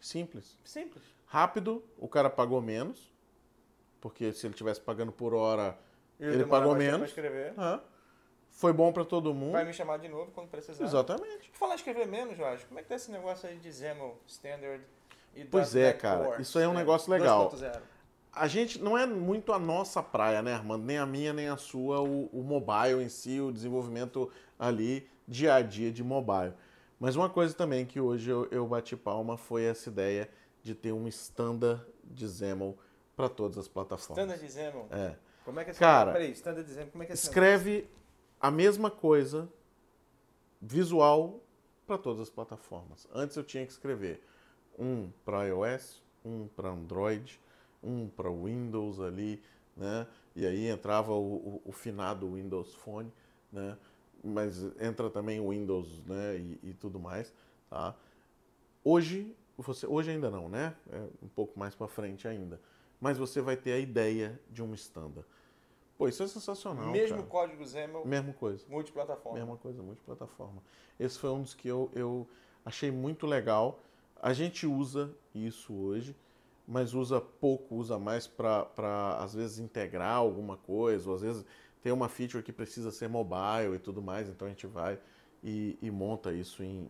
Simples. Simples. Rápido, o cara pagou menos. Porque se ele tivesse pagando por hora, ele, demora pagou menos. Ah, foi bom para todo mundo. Vai me chamar de novo quando precisar. Exatamente. Falar em escrever menos, Jorge, como é que tá esse negócio aí de XAML Standard e Pois é, cara, isso aí é um né? negócio legal. 2.0. A gente não é muito a nossa praia, né, Armando? Nem a minha, nem a sua, o, o mobile em si, o desenvolvimento ali dia a dia de mobile. Mas uma coisa também que hoje eu, eu bati palma foi essa ideia de ter um standard de XAML para todas as plataformas. Standard de XAML. É. Como é que é Cara, Peraí, Standard de como é que é Escreve a mesma coisa visual para todas as plataformas. Antes eu tinha que escrever um para iOS, um para Android, um para Windows ali, né? E aí entrava o, o, o finado Windows Phone, né? Mas entra também o Windows, né? E, e tudo mais, tá? Hoje você, hoje ainda não, né? É um pouco mais para frente ainda. Mas você vai ter a ideia de um standard. Pô, isso é sensacional, Mesmo cara. código XAML, Mesma coisa. multiplataforma. Mesma coisa, multiplataforma. Esse foi um dos que eu, eu achei muito legal. A gente usa isso hoje, mas usa pouco, usa mais para, às vezes, integrar alguma coisa, ou às vezes tem uma feature que precisa ser mobile e tudo mais, então a gente vai e, e monta isso em,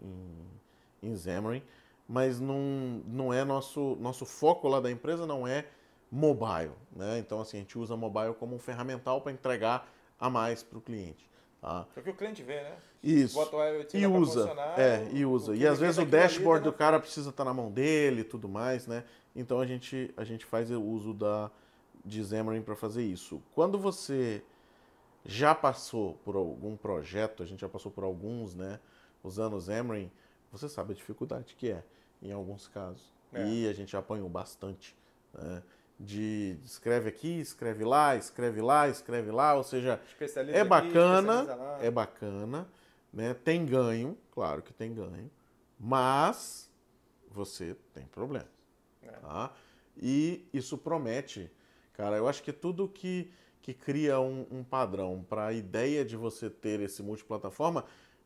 em, em Xamarin. Mas não, não é nosso, nosso foco lá da empresa, não é mobile. Né? Então, assim, a gente usa mobile como um ferramental para entregar a mais para o cliente. Tá? É o que o cliente vê, né? Isso. Bota o IoT E usa. É, e usa. E às vezes o dashboard tá do cara precisa estar na mão dele e tudo mais, né? Então a gente, a gente faz o uso da, de Xamarin para fazer isso. Quando você já passou por algum projeto, a gente já passou por alguns, né? Usando o Xamarin, você sabe a dificuldade que é, em alguns casos. É. E a gente apanhou bastante, né? De escreve aqui, escreve lá, escreve lá, escreve lá, ou seja, é aqui, bacana, lá. é bacana, né? Tem ganho, claro que tem ganho, mas você tem problemas, É. tá? E isso promete, cara, eu acho que tudo que, que cria um, um padrão para a ideia de você ter esse multiplataforma,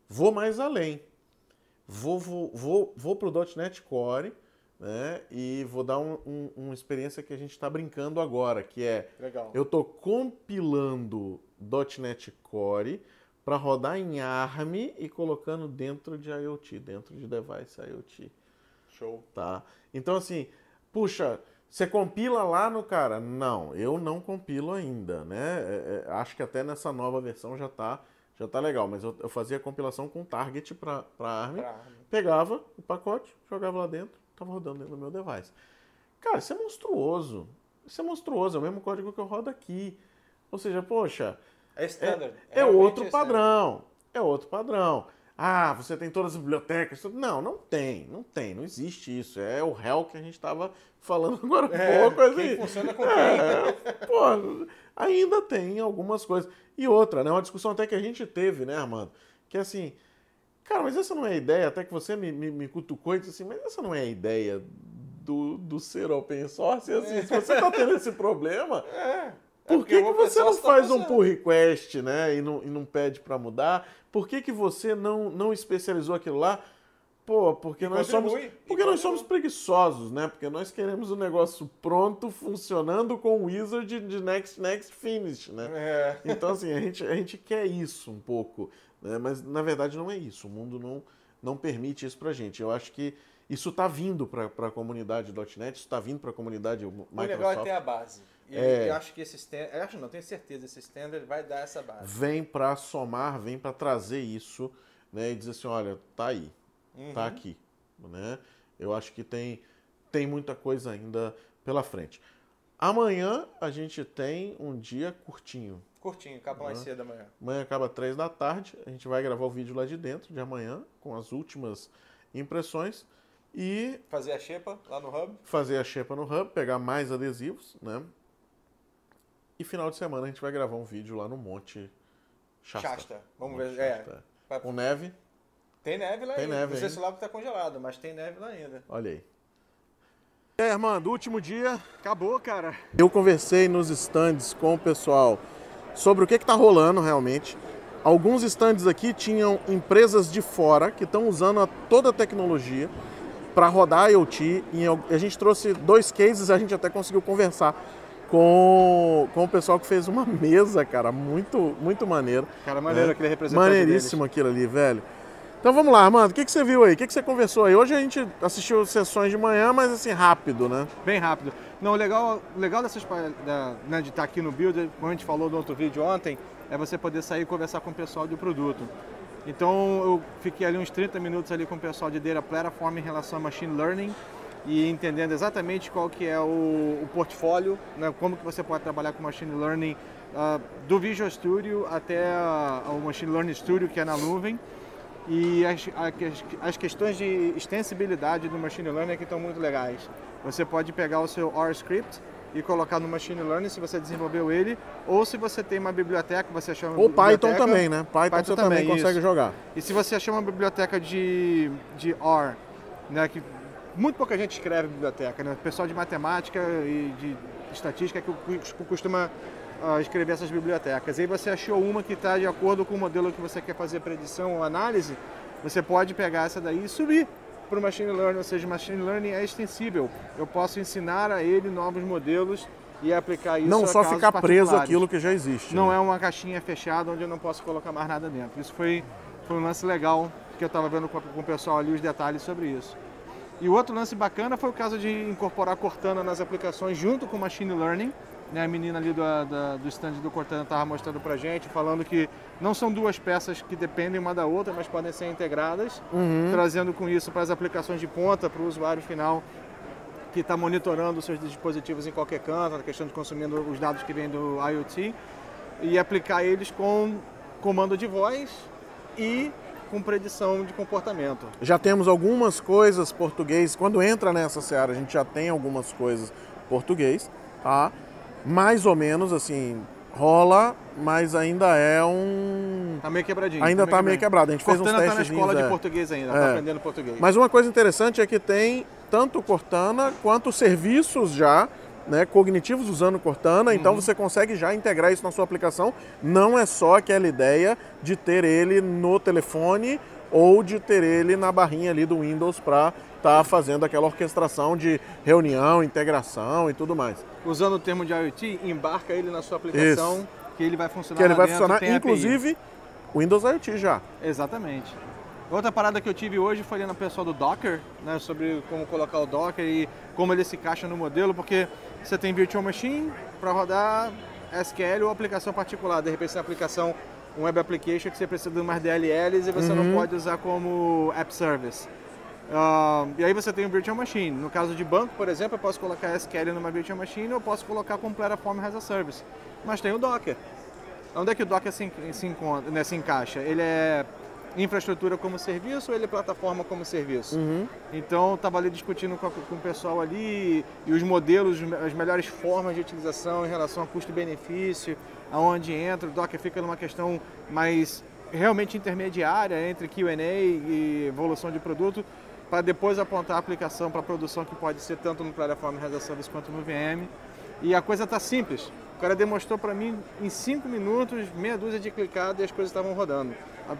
vou mais além. Vou, vou, vou, vou para o .NET Core, né? E vou dar um, um- uma experiência que a gente está brincando agora, que é Legal. eu estou compilando .NET Core para rodar em ARM e colocando dentro de IoT, dentro de device IoT. Show. Tá? Então, assim, puxa, você compila lá no cara? Não, eu não compilo ainda, né? É, é, acho que até nessa nova versão já tá, já tá legal, mas eu, eu fazia a compilação com target para ARM, ARM. pegava o pacote, jogava lá dentro, tava rodando dentro do meu device. Cara, isso é monstruoso. Isso é monstruoso, é o mesmo código que eu rodo aqui. Ou seja, poxa, É standard. é Realmente outro é standard. padrão. É outro padrão. Ah, você tem todas as bibliotecas. Não, não tem, não tem, não existe isso. É o réu que a gente estava falando [LAUGHS] agora há É, pouco. assim. funciona com quem. É, pô, ainda tem algumas coisas. E outra, né? Uma discussão até que a gente teve, né, Armando? Que é assim, cara, mas essa não é a ideia, até que você me, me, me cutucou e disse assim, mas essa não é a ideia do, do ser open source? E, assim, se você está tendo esse problema, [LAUGHS] É. por porque que, que você não tá faz um funcionando. pull request, né? E não, e não pede para mudar? Por que, que você não, não especializou aquilo lá? Pô, porque nós somos. contribui, e Porque nós contribui. somos preguiçosos, né? Porque nós queremos o negócio pronto, funcionando com o wizard de next, next, finish, né? É. Então, assim, a gente, a gente quer isso um pouco, né? mas na verdade não é isso. O mundo não, não permite isso pra gente. Eu acho que isso está vindo para a comunidade .NET, isso está vindo para a comunidade O legal é Microsoft. ter a base. E É. eu acho que esse standard. Acho não, tenho certeza, esse standard vai dar essa base. Vem para somar, vem para trazer isso né? e dizer assim, olha, tá aí, Uhum. tá aqui. Né? Eu acho que tem, tem muita coisa ainda pela frente. Amanhã a gente tem um dia curtinho. Curtinho, acaba mais cedo amanhã. Amanhã acaba três da tarde. A gente vai gravar o vídeo lá de dentro de amanhã, com as últimas impressões. E Fazer a xepa lá no hub. fazer a xepa no hub, pegar mais adesivos, né? E final de semana a gente vai gravar um vídeo lá no Monte Shasta. Shasta. Vamos Monte ver. É. Shasta. Pra- Com neve, Tem neve lá Tem ainda. neve Não sei se o lago tá congelado, mas tem neve lá ainda. olha aí. E aí, Armando, último dia. Acabou, cara. Eu conversei nos stands com o pessoal sobre o que está rolando realmente. Alguns stands aqui tinham empresas de fora que estão usando a- toda a tecnologia para rodar IoT. E a gente trouxe dois cases, a gente até conseguiu conversar com, com o pessoal que fez uma [LAUGHS] mesa, cara, muito, muito maneiro. Cara, maneiro É. aquele representante Maneiríssimo aquilo ali, velho. Então vamos lá, Armando, o que, que você viu aí? O que, que você conversou aí? Hoje a gente assistiu sessões de manhã, mas assim, rápido, né? Bem rápido. Não, o legal, legal dessas, da, né, de estar aqui no Builder, como a gente falou no outro vídeo ontem, é você poder sair e conversar com o pessoal do produto. Então eu fiquei ali uns 30 minutos ali com o pessoal de Data Platform em relação a Machine Learning e entendendo exatamente qual que é o, o portfólio, né, como que você pode trabalhar com Machine Learning ah, do Visual Studio até ah, o Machine Learning Studio que é na nuvem. E as, as- as questões de extensibilidade do Machine Learning aqui estão muito legais. Você pode pegar o seu R script e colocar no Machine Learning se você desenvolveu ele, ou se você tem uma biblioteca, você achou uma Ou Python também, né? Python, Python você também, consegue isso. jogar. E se você achar uma biblioteca de, de R, né, que muito pouca gente escreve biblioteca, né? O pessoal de matemática e de estatística que cu- costuma escrever essas bibliotecas. Aí você achou uma que está de acordo com o modelo que você quer fazer predição ou análise, você pode pegar essa daí e subir para o Machine Learning, ou seja, Machine Learning é extensível. Eu posso ensinar a ele novos modelos e aplicar isso Não só ficar preso aquilo que já existe. Não né? é uma caixinha fechada onde eu não posso colocar mais nada dentro. Isso foi, foi um lance legal que eu estava vendo com, com o pessoal ali os detalhes sobre isso. E o outro lance bacana foi o caso de incorporar Cortana nas aplicações junto com Machine Learning. Né, a menina ali do, da- do stand do Cortana estava mostrando pra gente, falando que não são duas peças que dependem uma da outra, mas podem ser integradas, trazendo com isso para as aplicações de ponta, para o usuário final que está monitorando os seus dispositivos em qualquer canto, a questão de consumindo os dados que vêm do IoT e aplicar eles com comando de voz e com predição de comportamento. Já temos algumas coisas português. Quando entra nessa seara, a gente já tem algumas coisas português, tá? Mais ou menos assim, rola, mas ainda é um. Tá meio quebradinho. Ainda tá meio quebrado. A gente fez uns Cortana tá na testes. escola de é. português ainda, É. tá aprendendo português. Mas uma coisa interessante é que tem tanto Cortana quanto serviços já né, cognitivos usando Cortana, Uhum. então você consegue já integrar isso na sua aplicação. Não é só aquela ideia de ter ele no telefone ou de ter ele na barrinha ali do Windows para estar fazendo aquela orquestração de reunião, integração e tudo mais. Usando o termo de IoT, embarca ele na sua aplicação, que ele vai funcionar Que ele vai dentro, funcionar, inclusive Windows IoT já. Exatamente. Outra parada que eu tive hoje foi ali na pessoa do Docker, né, sobre como colocar o Docker e como ele se encaixa no modelo, porque você tem Virtual Machine para rodar SQL ou aplicação particular. De repente, você tem aplicação, um web application que você precisa de umas DLLs e você Uhum. não pode usar como app service. Ah, e aí você tem o Virtual Machine. No caso de banco, por exemplo, eu posso colocar SQL numa Virtual Machine ou eu posso colocar como Platform as a Service. Mas tem o Docker. Onde é que o Docker se, se encontra, né, se encaixa? Ele é infraestrutura como serviço ou ele é plataforma como serviço? Então, estava ali discutindo com, a- com o pessoal ali e os modelos, as melhores formas de utilização em relação a custo-benefício, aonde entra. O Docker fica numa questão mais realmente intermediária entre Q&A e evolução de produto, para depois apontar a aplicação para produção que pode ser tanto no Platform as a Service quanto no VM. E a coisa está simples. O cara demonstrou para mim em 5 minutos, meia dúzia de clicadas e as coisas estavam rodando.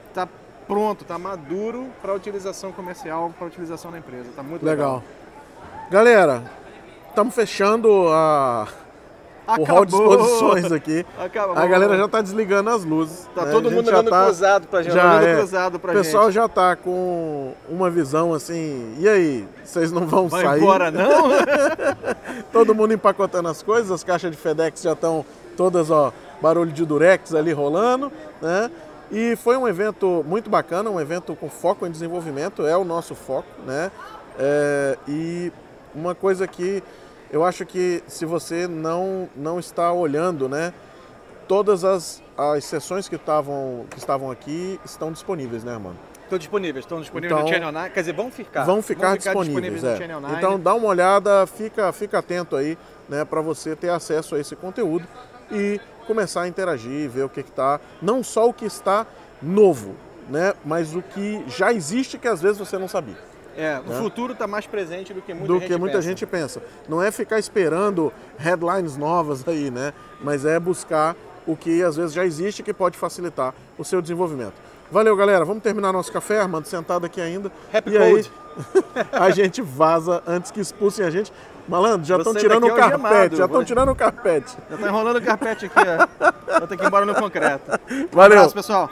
Está pronto, está maduro para utilização comercial, para utilização na empresa. Está muito legal. Legal. Galera, estamos fechando a, o hall de Acabou. exposições aqui. Acabou. A galera já está desligando as luzes. Tá né? todo mundo olhando tá- cruzado pra gente, já é. cruzado pra O pessoal gente. já tá com uma visão assim, e aí, vocês não vão Vai sair? embora não? [LAUGHS] Todo mundo empacotando as coisas, as caixas de FedEx já estão todas, ó, barulho de durex ali rolando, né? E foi um evento muito bacana, um evento com foco em desenvolvimento, é o nosso foco, né? É, e uma coisa que eu acho que se você não, não está olhando, né? Todas as, as sessões que estavam, que estavam aqui estão disponíveis, né, mano? Estão disponíveis, estão disponíveis Então, no Channel 9. Quer dizer, vão ficar. Vão ficar, disponíveis, no é. Channel 9. Então dá uma olhada, fica, fica atento aí, né, para você ter acesso a esse conteúdo e começar a interagir, ver o que está, não só o que está novo, né, mas o que já existe que às vezes você não sabia. É, o né? futuro está mais presente do que muita do gente que muita pensa. gente pensa. Não é ficar esperando headlines novas aí, né? Mas é buscar o que às vezes já existe que pode facilitar o seu desenvolvimento. Valeu, galera. Vamos terminar nosso café, Armando sentado aqui ainda. Happy e aí, Code. [LAUGHS] a gente vaza antes que expulsem a gente. Malandro, já estão tirando o daqui é carpete, já estão tirando o carpete. Já tá enrolando o carpete aqui, ó. Vou ter que ir embora no concreto. Um Valeu. abraço, pessoal.